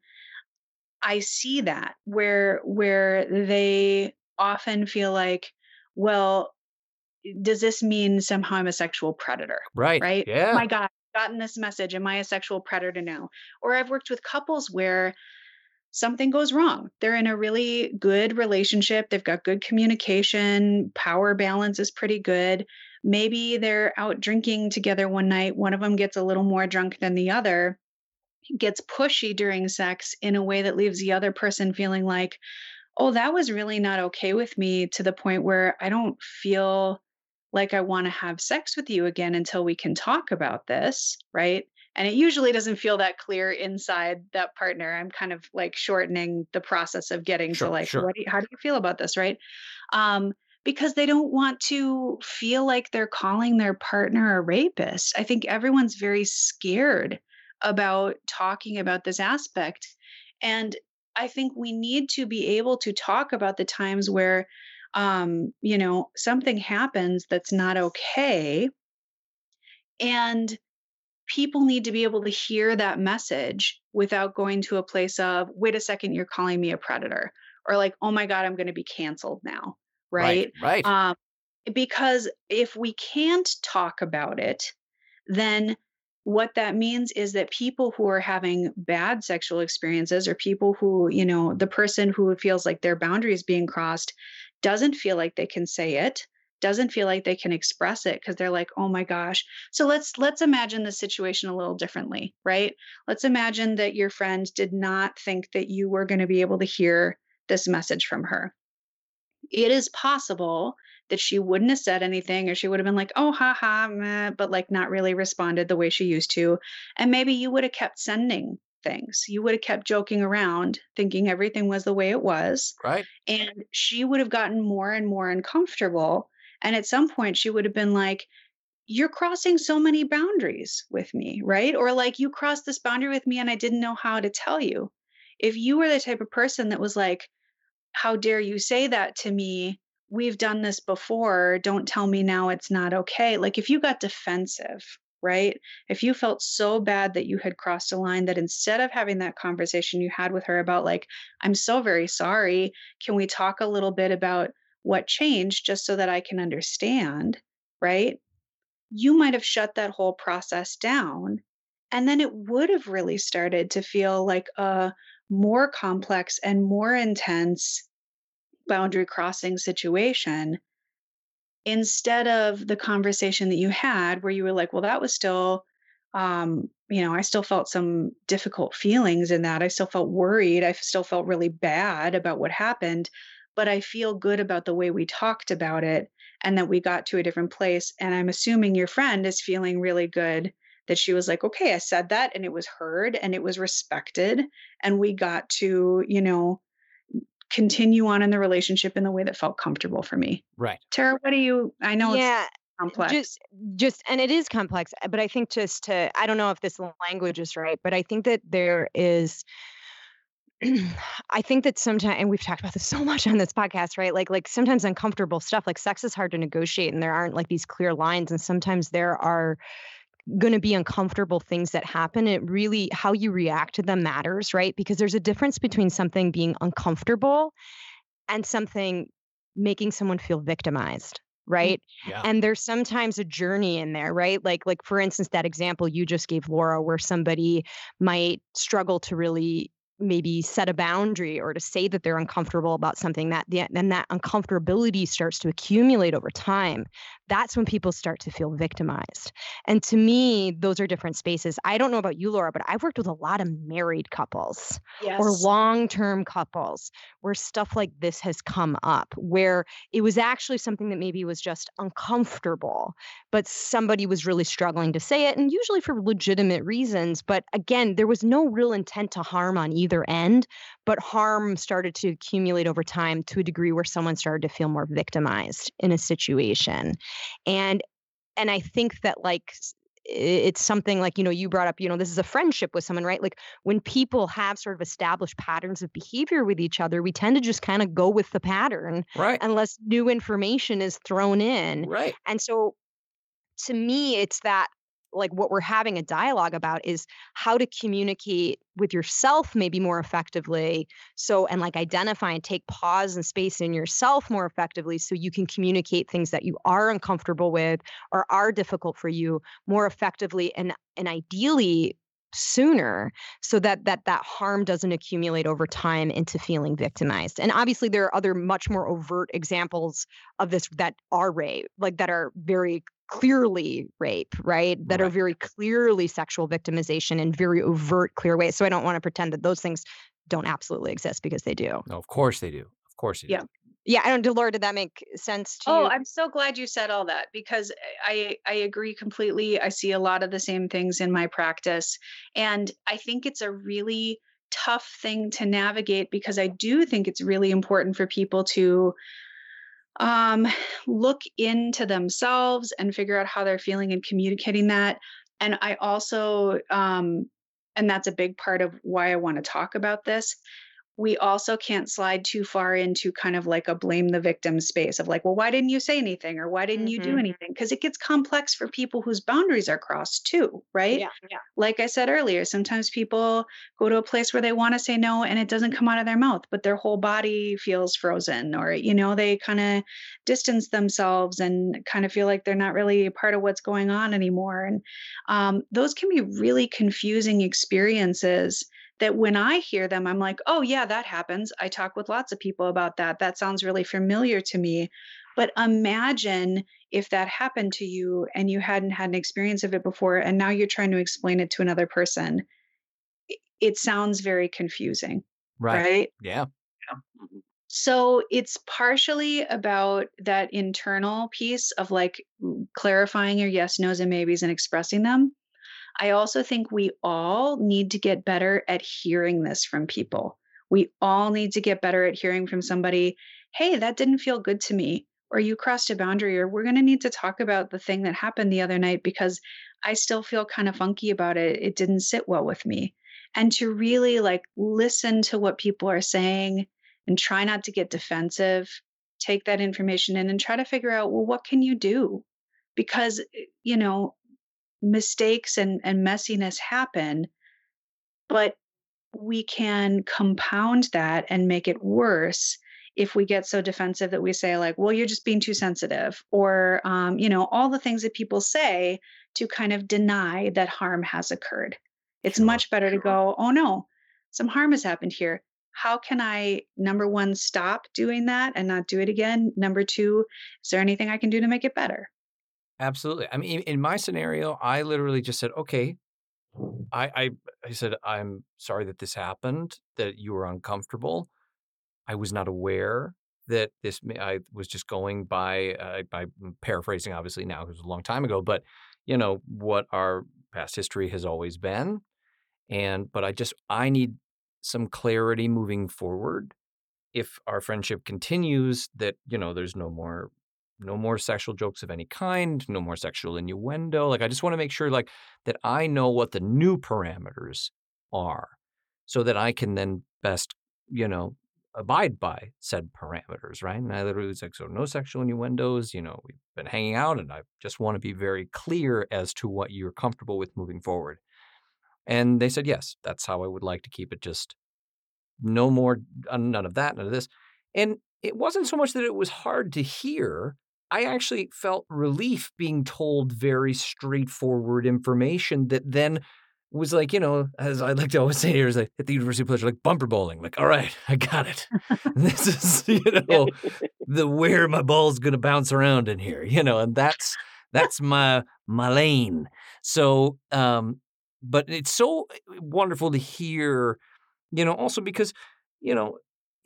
I see that where where they often feel like, well, eh, does this mean somehow I'm a sexual predator? Right. Right. Oh yeah. Oh my God, gotten this message. Am I a sexual predator now? Or I've worked with couples where something goes wrong. They're in a really good relationship. They've got good communication. Power balance is pretty good. Maybe they're out drinking together one night. One of them gets a little more drunk than the other, gets pushy during sex in a way that leaves the other person feeling like, oh, that was really not okay with me to the point where I don't feel like I want to have sex with you again until we can talk about this, right? And it usually doesn't feel that clear inside that partner. I'm kind of like shortening the process of getting sure, to like, sure. do you, how do you feel about this, right? Um, because they don't want to feel like they're calling their partner a rapist. I think everyone's very scared about talking about this aspect. And I think we need to be able to talk about the times where, um, you know, something happens that's not okay. And people need to be able to hear that message without going to a place of, wait a second, you're calling me a predator. Or like, oh my God, I'm going to be canceled now. Right. Right. right. Um, because if we can't talk about it, then what that means is that people who are having bad sexual experiences or people who, you know, the person who feels like their boundary is being crossed doesn't feel like they can say it doesn't feel like they can express it because they're like oh my gosh. So let's let's imagine the situation a little differently right? Let's imagine that your friend did not think that you were going to be able to hear this message from her. It is possible that she wouldn't have said anything or she would have been like, oh, ha ha, meh, but like not really responded the way she used to. And maybe you would have kept sending things. You would have kept joking around, thinking everything was the way it was. Right. And she would have gotten more and more uncomfortable. And at some point, she would have been like, you're crossing so many boundaries with me, right? Or like, you crossed this boundary with me and I didn't know how to tell you. If you were the type of person that was like, how dare you say that to me? We've done this before. Don't tell me now it's not okay. Like if you got defensive, right? If you felt so bad that you had crossed a line that instead of having that conversation you had with her about, like, I'm so very sorry, can we talk a little bit about what changed just so that I can understand, right? You might have shut that whole process down And then it would have really started to feel like a more complex and more intense boundary crossing situation instead of the conversation that you had where you were like, well, that was still, um, you know, I still felt some difficult feelings in that. I still felt worried. I still felt really bad about what happened, but I feel good about the way we talked about it and that we got to a different place. And I'm assuming your friend is feeling really good that she was like, okay, I said that and it was heard and it was respected. And we got to, you know, continue on in the relationship in the way that felt comfortable for me. Right. Tara, what do you I know yeah. it's complex. Just, just, and it is complex. uh, But I think just to, I don't know if this language is right, but I think that there is, I think that sometimes, and we've talked about this so much on this podcast, right? Like, like sometimes uncomfortable stuff, like sex is hard to negotiate, and there aren't like these clear lines, and sometimes there are going to be uncomfortable things that happen. It really, how you react to them matters, right? Because there's a difference between something being uncomfortable and something making someone feel victimized mm, right Yeah. and there's sometimes a journey in there right like like for instance that example you just gave laura where somebody might struggle to really maybe set a boundary or to say that they're uncomfortable about something that the, then that uncomfortability starts to accumulate over time. That's when people start to feel victimized. And to me those are different spaces. I don't know about you laura but i've worked with a lot of married couples yes. or long-term couples where stuff like this has come up where it was actually something that maybe was just uncomfortable but somebody was really struggling to say it and usually for legitimate reasons but again there was no real intent to harm on either end but harm started to accumulate over time to a degree where someone started to feel more victimized in a situation and and i think that like it's something like you know you brought up you know this is a friendship with someone right like when people have sort of established patterns of behavior with each other we tend to just kind of go with the pattern Right. unless new information is thrown in Right. and so to me it's that like what we're having a dialogue about is how to communicate with yourself maybe more effectively so and like identify and take pause and space in yourself more effectively so you can communicate things that you are uncomfortable with or are difficult for you more effectively and and ideally sooner so that that that harm doesn't accumulate over time into feeling victimized. And obviously there are other much more overt examples of this that are rape like that are very clearly rape right that are very clearly sexual victimization in very overt clear ways so i don't want to pretend that those things don't absolutely exist because they do No, of course they do. Of course they Yeah. do. yeah Yeah. i don't Laura, did that make sense to Oh, you I'm so glad you said all that because eh, I I agree completely. I see a lot of the same things in my practice and I think it's a really tough thing to navigate because I do think it's really important for people to um look into themselves and figure out how they're feeling and communicating that. And I also um and that's a big part of why I want to talk about this we also can't slide too far into kind of like a blame the victim space of like, well, why didn't you say anything or why didn't you do Mhm. anything? Because it gets complex for people whose boundaries are crossed too, right? yeah yeah Like I said earlier, sometimes people go to a place where they want to say no and it doesn't come out of their mouth, but their whole body feels frozen or, you know, they kind of distance themselves and kind of feel like they're not really a part of what's going on anymore. And um, those can be really confusing experiences that when I hear them, I'm like, oh, yeah, that happens. I talk with lots of people about that. That sounds really familiar to me. But imagine if that happened to you and you hadn't had an experience of it before, and now you're trying to explain it to another person. It, it sounds very confusing, Right. right? Yeah. Mhm. So it's partially about that internal piece of like clarifying your yes, nos, and maybes and expressing them. I also think we all need to get better at hearing this from people. We all need to get better at hearing from somebody, hey, that didn't feel good to me, or you crossed a boundary, or we're going to need to talk about the thing that happened the other night because I still feel kind of funky about it. It didn't sit well with me. And to really like listen to what people are saying and try not to get defensive, take that information in and try to figure out, well, what can you do? Because, eh, you know, mistakes and, and messiness happen, but we can compound that and make it worse if we get so defensive that we say like well you're just being too sensitive or um, you know all the things that people say to kind of deny that harm has occurred. It's Sure, much better to go oh no some harm has happened here. How can i number one stop doing that and not do it again? Number two is there anything i can do to make it better Absolutely. I mean, in my scenario, I literally just said, okay. I, I I said, I'm sorry that this happened, that you were uncomfortable. I was not aware that this. I was just going by uh, by paraphrasing, obviously now it was a long time ago, but you know what our past history has always been, and but I just I need some clarity moving forward. If our friendship continues, that you know, there's no more no more sexual jokes of any kind, no more sexual innuendo. Like I just want to make sure like that I know what the new parameters are so that I can then best, you know, abide by said parameters, right? And I literally was like, so no sexual innuendos, you know, we've been hanging out and I just want to be very clear as to what you're comfortable with moving forward. And they said, yes, that's how I would like to keep it just no more, uh, none of that, none of this. And it wasn't so much that it was hard to hear. I actually felt relief being told very straightforward information that then was like, you know, as I like to always say here, is like at the University of Pleasure, like bumper bowling. Like, all right, I got it. this is, you know, the where my ball's gonna bounce around in here, you know, and that's that's my my lane. So, um, but it's so wonderful to hear, you know, also because, you know,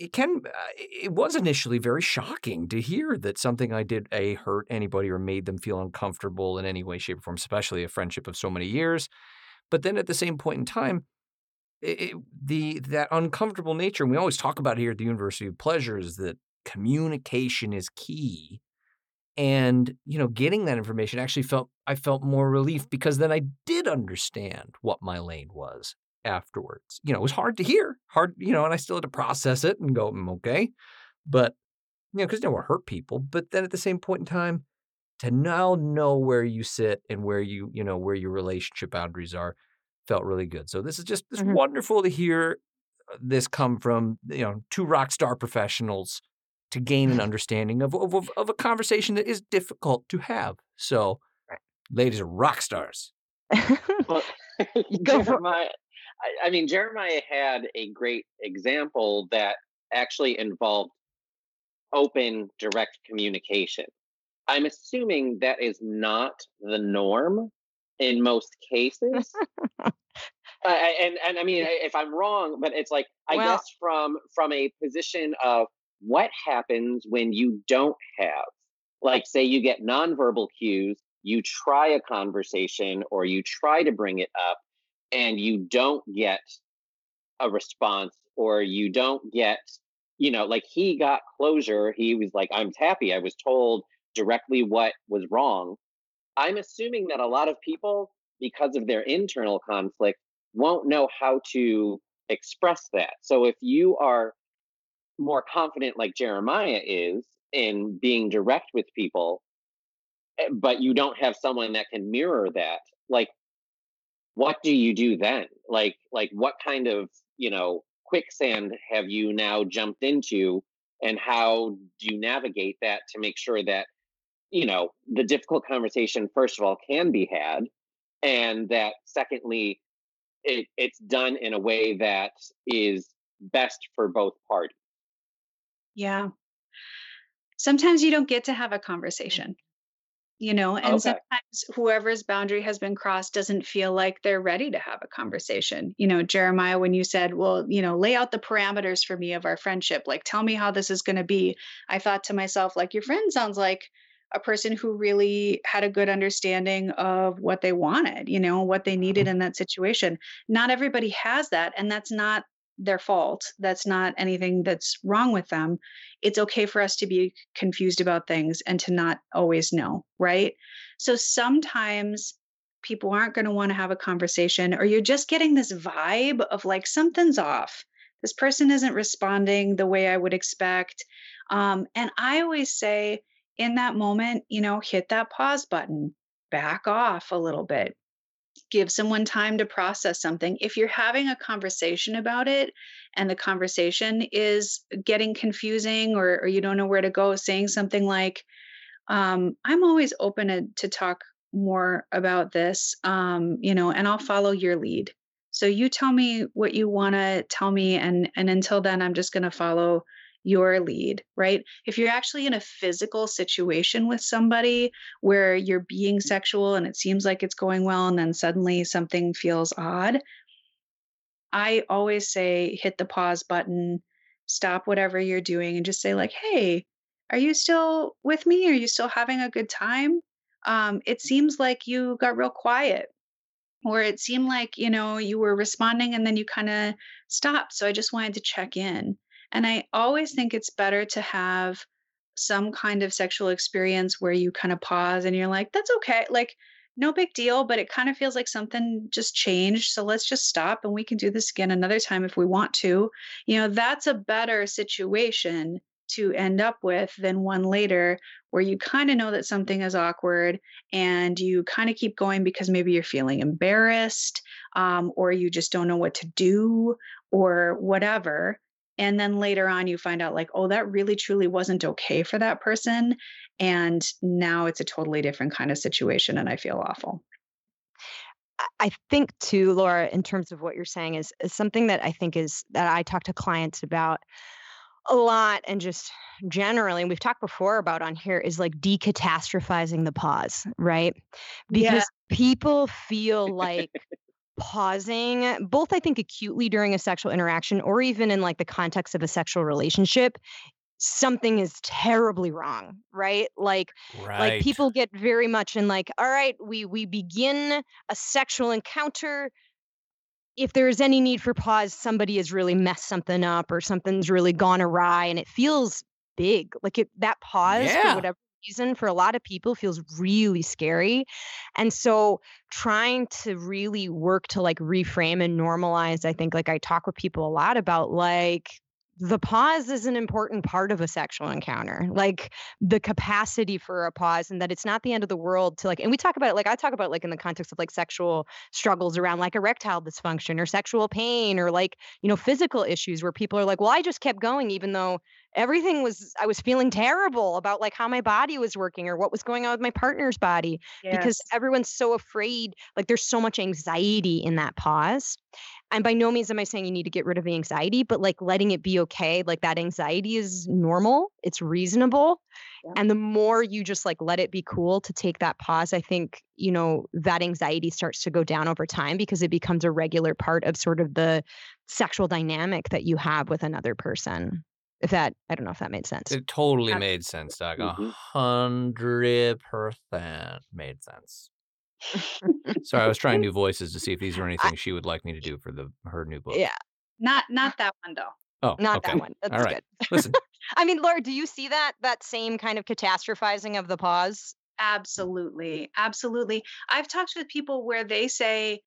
it can uh, it was initially very shocking to hear that something I did a hurt anybody or made them feel uncomfortable in any way, shape, or form, especially a friendship of so many years. But then at the same point in time, it, the that uncomfortable nature, and we always talk about here at the University of Pleasure, is that communication is key. And you know, getting that information actually felt I felt more relief because then I did understand what my lane was afterwards. You know, it was hard to hear, hard, you know, and I still had to process it and go, "Mm, okay, but you know, because you don't want to hurt people. But then at the same point in time, to now know where you sit and where you, you know, where your relationship boundaries are, felt really good. So this is just it's Mhm. wonderful to hear uh, this come from you know two rock star professionals to gain an understanding of of, of, of a conversation that is difficult to have. So, ladies are rock stars. Well, Go for- Jeremiah, I, I mean, Jeremiah had a great example that actually involved open, direct communication. I'm assuming that is not the norm in most cases. I- and and I mean, if I'm wrong, but it's like I Well- guess from from a position of what happens when you don't have, like, say you get nonverbal cues, you try a conversation or you try to bring it up, and you don't get a response or you don't get, you know, like he got closure. He was like, I'm happy. I was told directly what was wrong. I'm assuming that a lot of people, because of their internal conflict, won't know how to express that. So if you are more confident, like Jeremiah is, in being direct with people, eh, but you don't have someone that can mirror that, like, what do you do then? Like, like what kind of you know quicksand have you now jumped into, and how do you navigate that to make sure that you know the difficult conversation first of all can be had and that secondly it, it's done in a way that is best for both parties Yeah. Sometimes you don't get to have a conversation, you know, and Okay. sometimes whoever's boundary has been crossed doesn't feel like they're ready to have a conversation. You know, Jeremiah, when you said, well, you know, lay out the parameters for me of our friendship, like tell me how this is going to be, I thought to myself, like, your friend sounds like a person who really had a good understanding of what they wanted, you know, what they needed mm-hmm. in that situation. Not everybody has that, and that's not their fault. That's not anything that's wrong with them. It's okay for us to be confused about things and to not always know, right? So sometimes people aren't going to want to have a conversation, or you're just getting this vibe of like something's off. This person isn't responding the way I would expect. Um, and I always say, in that moment, you know, hit that pause button, back off a little bit, give someone time to process something. If you're having a conversation about it and the conversation is getting confusing or, or you don't know where to go, saying something like, um, I'm always open to, to talk more about this, um, you know, and I'll follow your lead. So you tell me what you want to tell me, and and until then, I'm just going to follow your lead, right? If you're actually in a physical situation with somebody where you're being sexual and it seems like it's going well, and then suddenly something feels odd, I always say hit the pause button, stop whatever you're doing, and just say, like, hey, are you still with me? Are you still having a good time? Um, it seems like you got real quiet or it seemed like you know you were responding and then you kind of stopped so i just wanted to check in and I always think it's better to have some kind of sexual experience where you kind of pause and you're like, that's okay. Like, no big deal, but it kind of feels like something just changed. So let's just stop and we can do this again another time if we want to. You know, that's a better situation to end up with than one later where you kind of know that something is awkward and you kind of keep going because maybe you're feeling embarrassed um, or you just don't know what to do or whatever and then later on you find out like oh that really truly wasn't okay for that person and now it's a totally different kind of situation and i feel awful I think too, Laura, in terms of what you're saying, is, is something that I think is that I talk to clients about a lot and just generally, and we've talked before about on here, is like decatastrophizing the pause, right? Because yeah. people feel like pausing both i think acutely during a sexual interaction or even in like the context of a sexual relationship something is terribly wrong right like right. like people get very much in like all right we we begin a sexual encounter if there's any need for pause somebody has really messed something up or something's really gone awry and it feels big like it, that pause yeah. for whatever reason for a lot of people feels really scary. And so trying to really work to like reframe and normalize, I think like I talk with people a lot about like the pause is an important part of a sexual encounter like the capacity for a pause and that it's not the end of the world to like and we talk about it like i talk about like in the context of like sexual struggles around like erectile dysfunction or sexual pain or like you know physical issues where people are like well i just kept going even though everything was i was feeling terrible about like how my body was working or what was going on with my partner's body yes. because everyone's so afraid like there's so much anxiety in that pause and by no means am i saying you need to get rid of the anxiety but like letting it be okay like that anxiety is normal it's reasonable yeah. and the more you just like let it be cool to take that pause i think you know that anxiety starts to go down over time because it becomes a regular part of sort of the sexual dynamic that you have with another person if that, I don't know if that made sense. It totally made sense, Doug. A mm-hmm. hundred percent made sense. Sorry, I was trying new voices to see if these were anything I, she would like me to do for the her new book. Yeah, not not that one though. Oh, not okay. that one. That's All right. good. Listen, I mean, Laura, do you see that that same kind of catastrophizing of the pause? Absolutely, absolutely. I've talked with people where they say,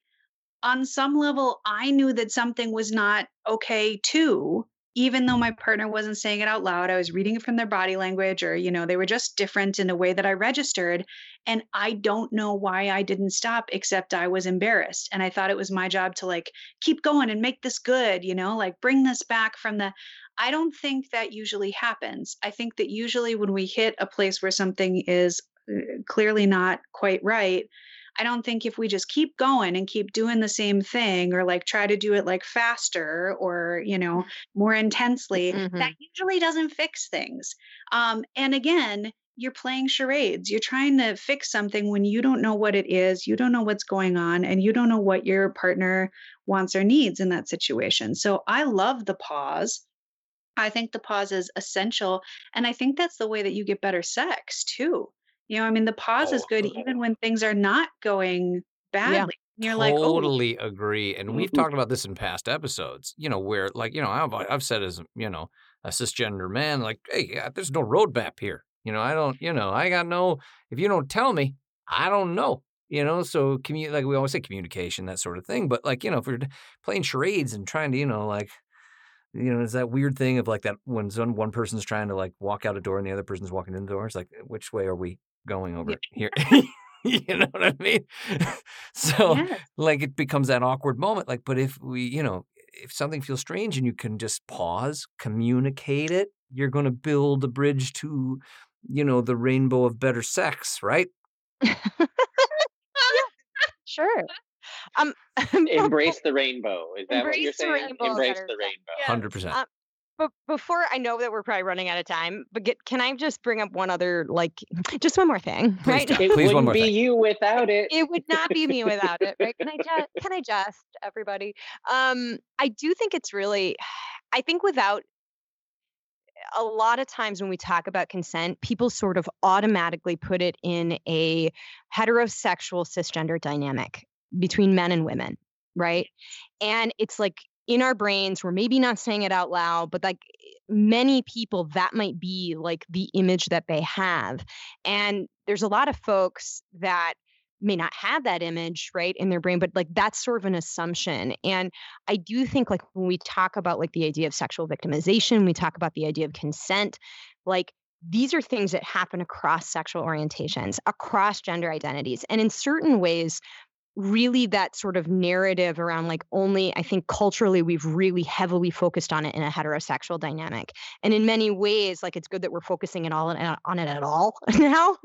on some level, I knew that something was not okay too even though my partner wasn't saying it out loud i was reading it from their body language or you know they were just different in a way that i registered and i don't know why i didn't stop except i was embarrassed and i thought it was my job to like keep going and make this good you know like bring this back from the i don't think that usually happens. I think that usually when we hit a place where something is uh, clearly not quite right I don't think if we just keep going and keep doing the same thing or like try to do it like faster or, you know, more intensely, mm-hmm. that usually doesn't fix things. Um, and again, you're playing charades. You're trying to fix something when you don't know what it is, you don't know what's going on, and you don't know what your partner wants or needs in that situation. So I love the pause. I think the pause is essential. And I think that's the way that you get better sex too. You know, I mean, the pause oh, is good even when things are not going badly. Yeah. You're totally like, totally oh. agree. And we've mm-hmm. talked about this in past episodes, you know, where like, you know, I've, I've said as, you know, a cisgender man, like, hey, yeah, there's no roadmap here. You know, I don't, you know, I got no, if you don't tell me, I don't know. You know, so commu- like we always say communication, that sort of thing. But like, you know, if we're playing charades and trying to, you know, like, you know, it's that weird thing of like that when one person's trying to like walk out a door and the other person's walking in the door. It's like, which way are we going over here. you know what I mean? so Yes. like it becomes that awkward moment. Like, but if we, you know, if something feels strange and you can just pause, communicate it, you're going to build a bridge to, you know, the rainbow of better sex, right? Sure. Um, Embrace the rainbow. Is that what you're Embrace the saying? Embrace the sex. rainbow. Yeah. Hundred percent. But before I know that we're probably running out of time, but get, can I just bring up one other, like, just one more thing, Please right? It Please, wouldn't be thing. you without it. it would not be me without it right can i just can i just everybody um i do think it's really i think without a lot of times when we talk about consent people sort of automatically put it in a heterosexual cisgender dynamic between men and women right and it's like in our brains we're maybe not saying it out loud but like many people that might be like the image that they have. And there's a lot of folks that may not have that image right in their brain but like that's sort of an assumption. And i do think like when we talk about like the idea of sexual victimization we talk about the idea of consent like these are things that happen across sexual orientations across gender identities. And in certain ways really that sort of narrative around like only i think culturally we've really heavily focused on it in a heterosexual dynamic. And in many ways like it's good that we're focusing it all on, on it at all now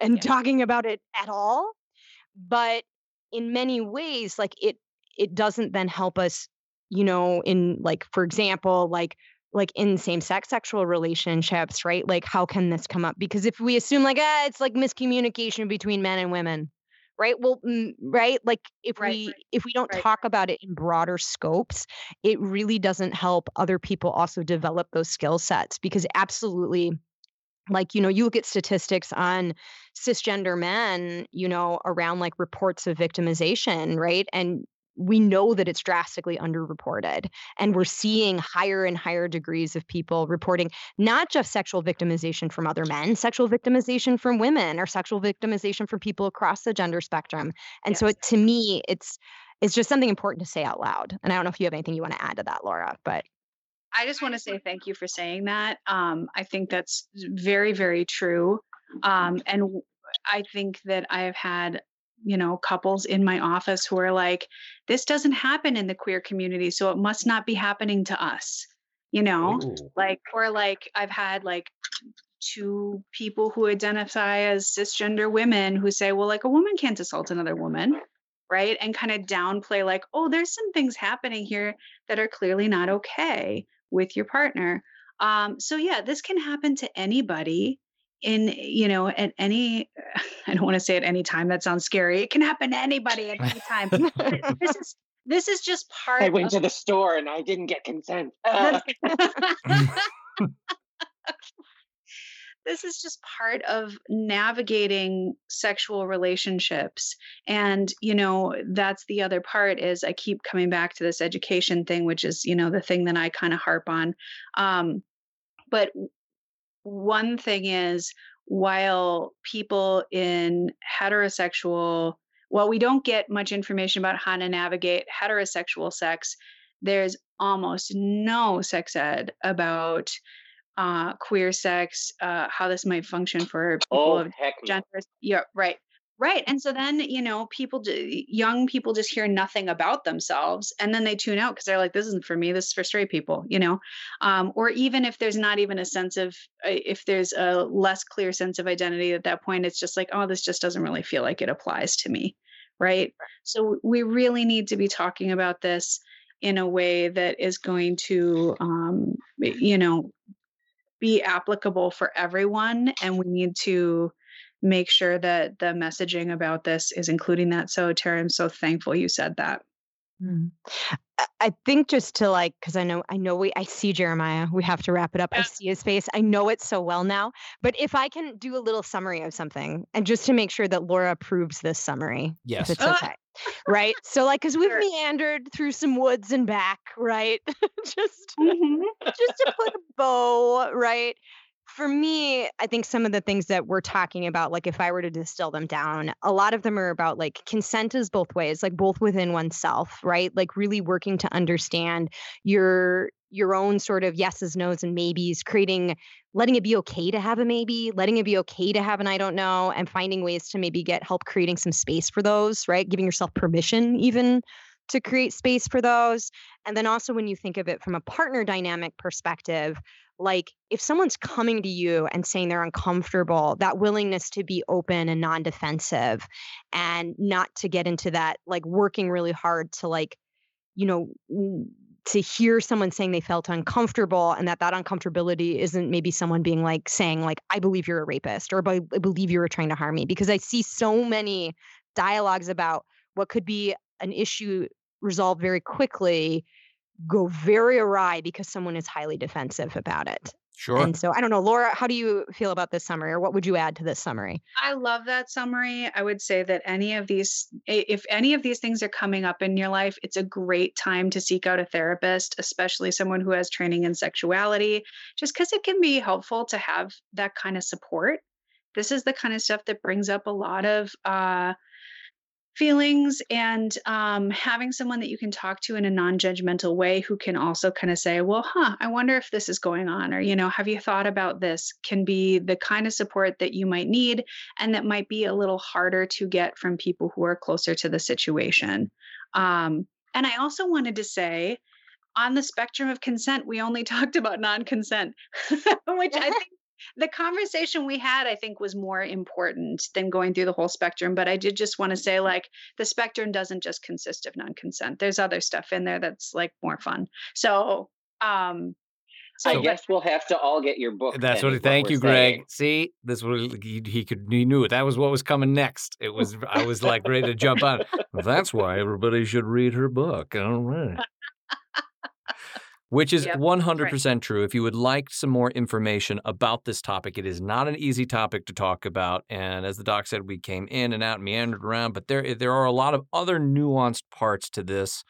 and Yeah. talking about it at all. But in many ways like it it doesn't then help us you know in like for example like like in same sex sexual relationships right? Like how can this come up? Because if we assume like ah it's like miscommunication between men and women right? Well mm, right? Like if Right, we right, if we don't right, talk about it in broader scopes it really doesn't help other people also develop those skill sets because absolutely like you know you look at statistics on cisgender men you know around like reports of victimization right? And we know that it's drastically underreported and we're seeing higher and higher degrees of people reporting not just sexual victimization from other men sexual victimization from women or sexual victimization from people across the gender spectrum and so it, to me it's it's just something important to say out loud and i don't know if you have anything you want to add to that laura but I just want to say thank you for saying that. Um, I think that's very, very true. Um, and I think that I have had, you know, couples in my office who are like, this doesn't happen in the queer community, so it must not be happening to us, you know? Ooh. Like, or like I've had like two people who identify as cisgender women who say, well, like a woman can't assault another woman. Right. And kind of downplay, like, oh, there's some things happening here that are clearly not okay with your partner. Um, so yeah, this can happen to anybody in, you know, at any I don't want to say at any time, that sounds scary. It can happen to anybody at any time. This is this is just part I went of to the store and I didn't get consent. This is just part of navigating sexual relationships and you know that's the other part is i keep coming back to this education thing which is you know the thing that i kind of harp on um, but one thing is while people in heterosexual well we don't get much information about how to navigate heterosexual sex there's almost no sex ed about uh, queer sex, uh, how this might function for people oh, of heck no. genders. Yeah, right. Right. And so then, you know, people, young people just hear nothing about themselves and then they tune out because they're like, this isn't for me. This is for straight people, you know? Um, or even if there's not even a sense of, uh, if there's a less clear sense of identity at that point, it's just like, oh, this just doesn't really feel like it applies to me. Right. So we really need to be talking about this in a way that is going to, um, you know, be applicable for everyone and we need to make sure that the messaging about this is including that so tara i'm so thankful you said that Mm. I- I think just to like, because I know, I know we, I see Jeremiah. We have to wrap it up. I see his face. I know it so well now. But if I can do a little summary of something, and just to make sure that Laura approves this summary, Yes. if it's Ah. okay, right? So like, because we've Sure. meandered through some woods and back, right? just, just to put a bow, right? For me, I think some of the things that we're talking about, like if I were to distill them down, a lot of them are about like consent is both ways, like both within oneself, right? Like really working to understand your your own sort of yeses, nos, and maybes, creating letting it be okay to have a maybe, letting it be okay to have an I don't know, and finding ways to maybe get help creating some space for those, right? Giving yourself permission even to create space for those. And then also when you think of it from a partner dynamic perspective, like if someone's coming to you and saying they're uncomfortable that willingness to be open and non-defensive and not to get into that like working really hard to like you know to hear someone saying they felt uncomfortable and that that uncomfortability isn't maybe someone being like saying like i believe you're a rapist or i believe you were trying to harm me because i see so many dialogues about what could be an issue resolved very quickly go very awry because someone is highly defensive about it. Sure. And so I don't know, Laura, how do you feel about this summary or what would you add to this summary? I love that summary. I would say that any of these, if any of these things are coming up in your life, it's a great time to seek out a therapist, especially someone who has training in sexuality, just because it can be helpful to have that kind of support. This is the kind of stuff that brings up a lot of, uh, feelings and um, having someone that you can talk to in a non-judgmental way who can also kind of say well huh i wonder if this is going on or you know have you thought about this? can be the kind of support that you might need and that might be a little harder to get from people who are closer to the situation. Um, and i also wanted to say on the spectrum of consent we only talked about non-consent which i think the conversation we had i think was more important than going through the whole spectrum but i did just want to say like the spectrum doesn't just consist of non-consent there's other stuff in there that's like more fun so um so I guess we'll have to all get your book. That's what. Thank you, Greg. See, this was he, he could he knew it. That was what was coming next. It was I was like ready to jump on. That's why everybody should read her book. All right which is yep, 100% right. true. If you would like some more information about this topic, it is not an easy topic to talk about. And as the doc said, we came in and out, meandered around, but there there are a lot of other nuanced parts to this.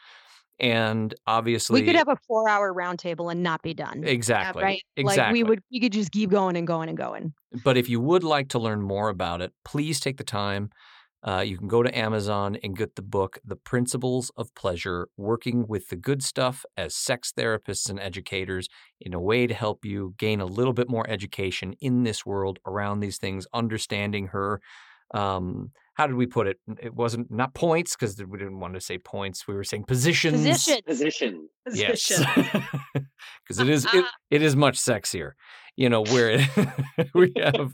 And obviously, we could have a four-hour roundtable and not be done. Uh, exactly. Right. Exactly. Like we would, we could just keep going and going and going. But if you would like to learn more about it, please take the time uh, you can go to Amazon and get the book, The Principles of Pleasure Working with the Good Stuff as Sex Therapists and Educators, in a way to help you gain a little bit more education in this world around these things, understanding her. Um, how did we put it? It wasn't not points because we didn't want to say points. We were saying positions. Position. Position. Yes. Because it is it, it is much sexier. You know where we have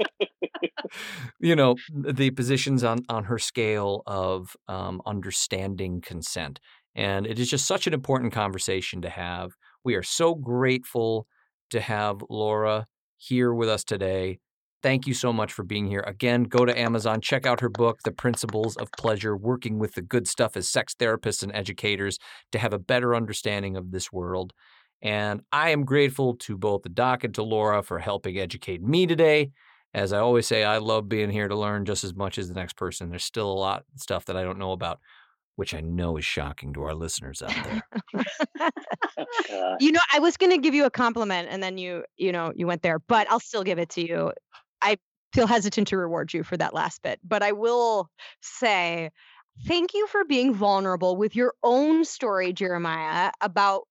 you know the positions on on her scale of um, understanding consent. And it is just such an important conversation to have. We are so grateful to have laura here with us today. Thank you so much for being here. Again go to amazon check out her book the principles of pleasure working with the good stuff as sex therapists and educators to have a better understanding of this world and I am grateful to both the doc and to Laura for helping educate me today. As I always say, I love being here to learn just as much as the next person. There's still a lot of stuff that I don't know about, which I know is shocking to our listeners out there. you know, I was going to give you a compliment and then you, you know, you went there, but I'll still give it to you. I feel hesitant to reward you for that last bit, but I will say thank you for being vulnerable with your own story, Jeremiah, about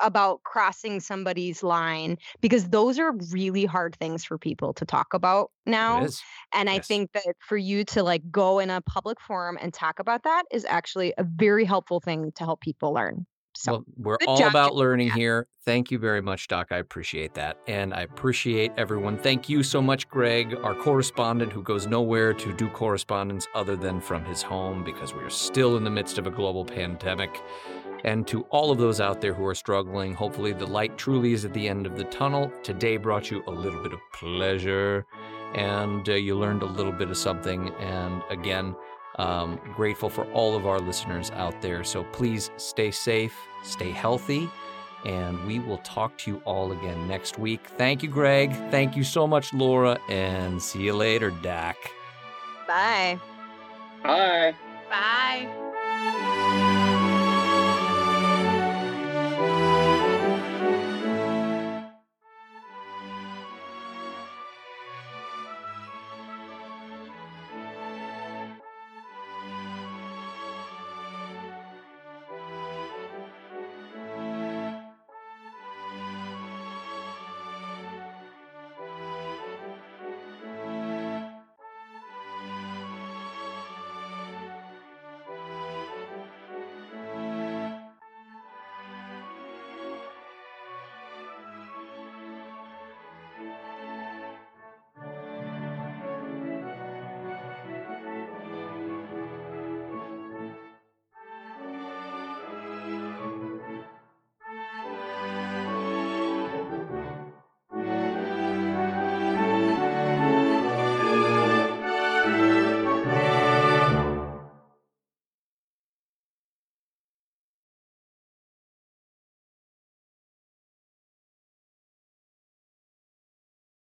about crossing somebody's line because those are really hard things for people to talk about now and i think that for you to like go in a public forum and talk about that is actually a very helpful thing to help people learn so well, we're all job. about learning here. Thank you very much, Doc. I appreciate that. And I appreciate everyone. Thank you so much, Greg, our correspondent who goes nowhere to do correspondence other than from his home because we are still in the midst of a global pandemic. And to all of those out there who are struggling, hopefully the light truly is at the end of the tunnel. Today brought you a little bit of pleasure and uh, you learned a little bit of something. And again, um, grateful for all of our listeners out there. So please stay safe, stay healthy, and we will talk to you all again next week. Thank you, Greg. Thank you so much, Laura, and see you later, Doc. Bye. Bye. Bye.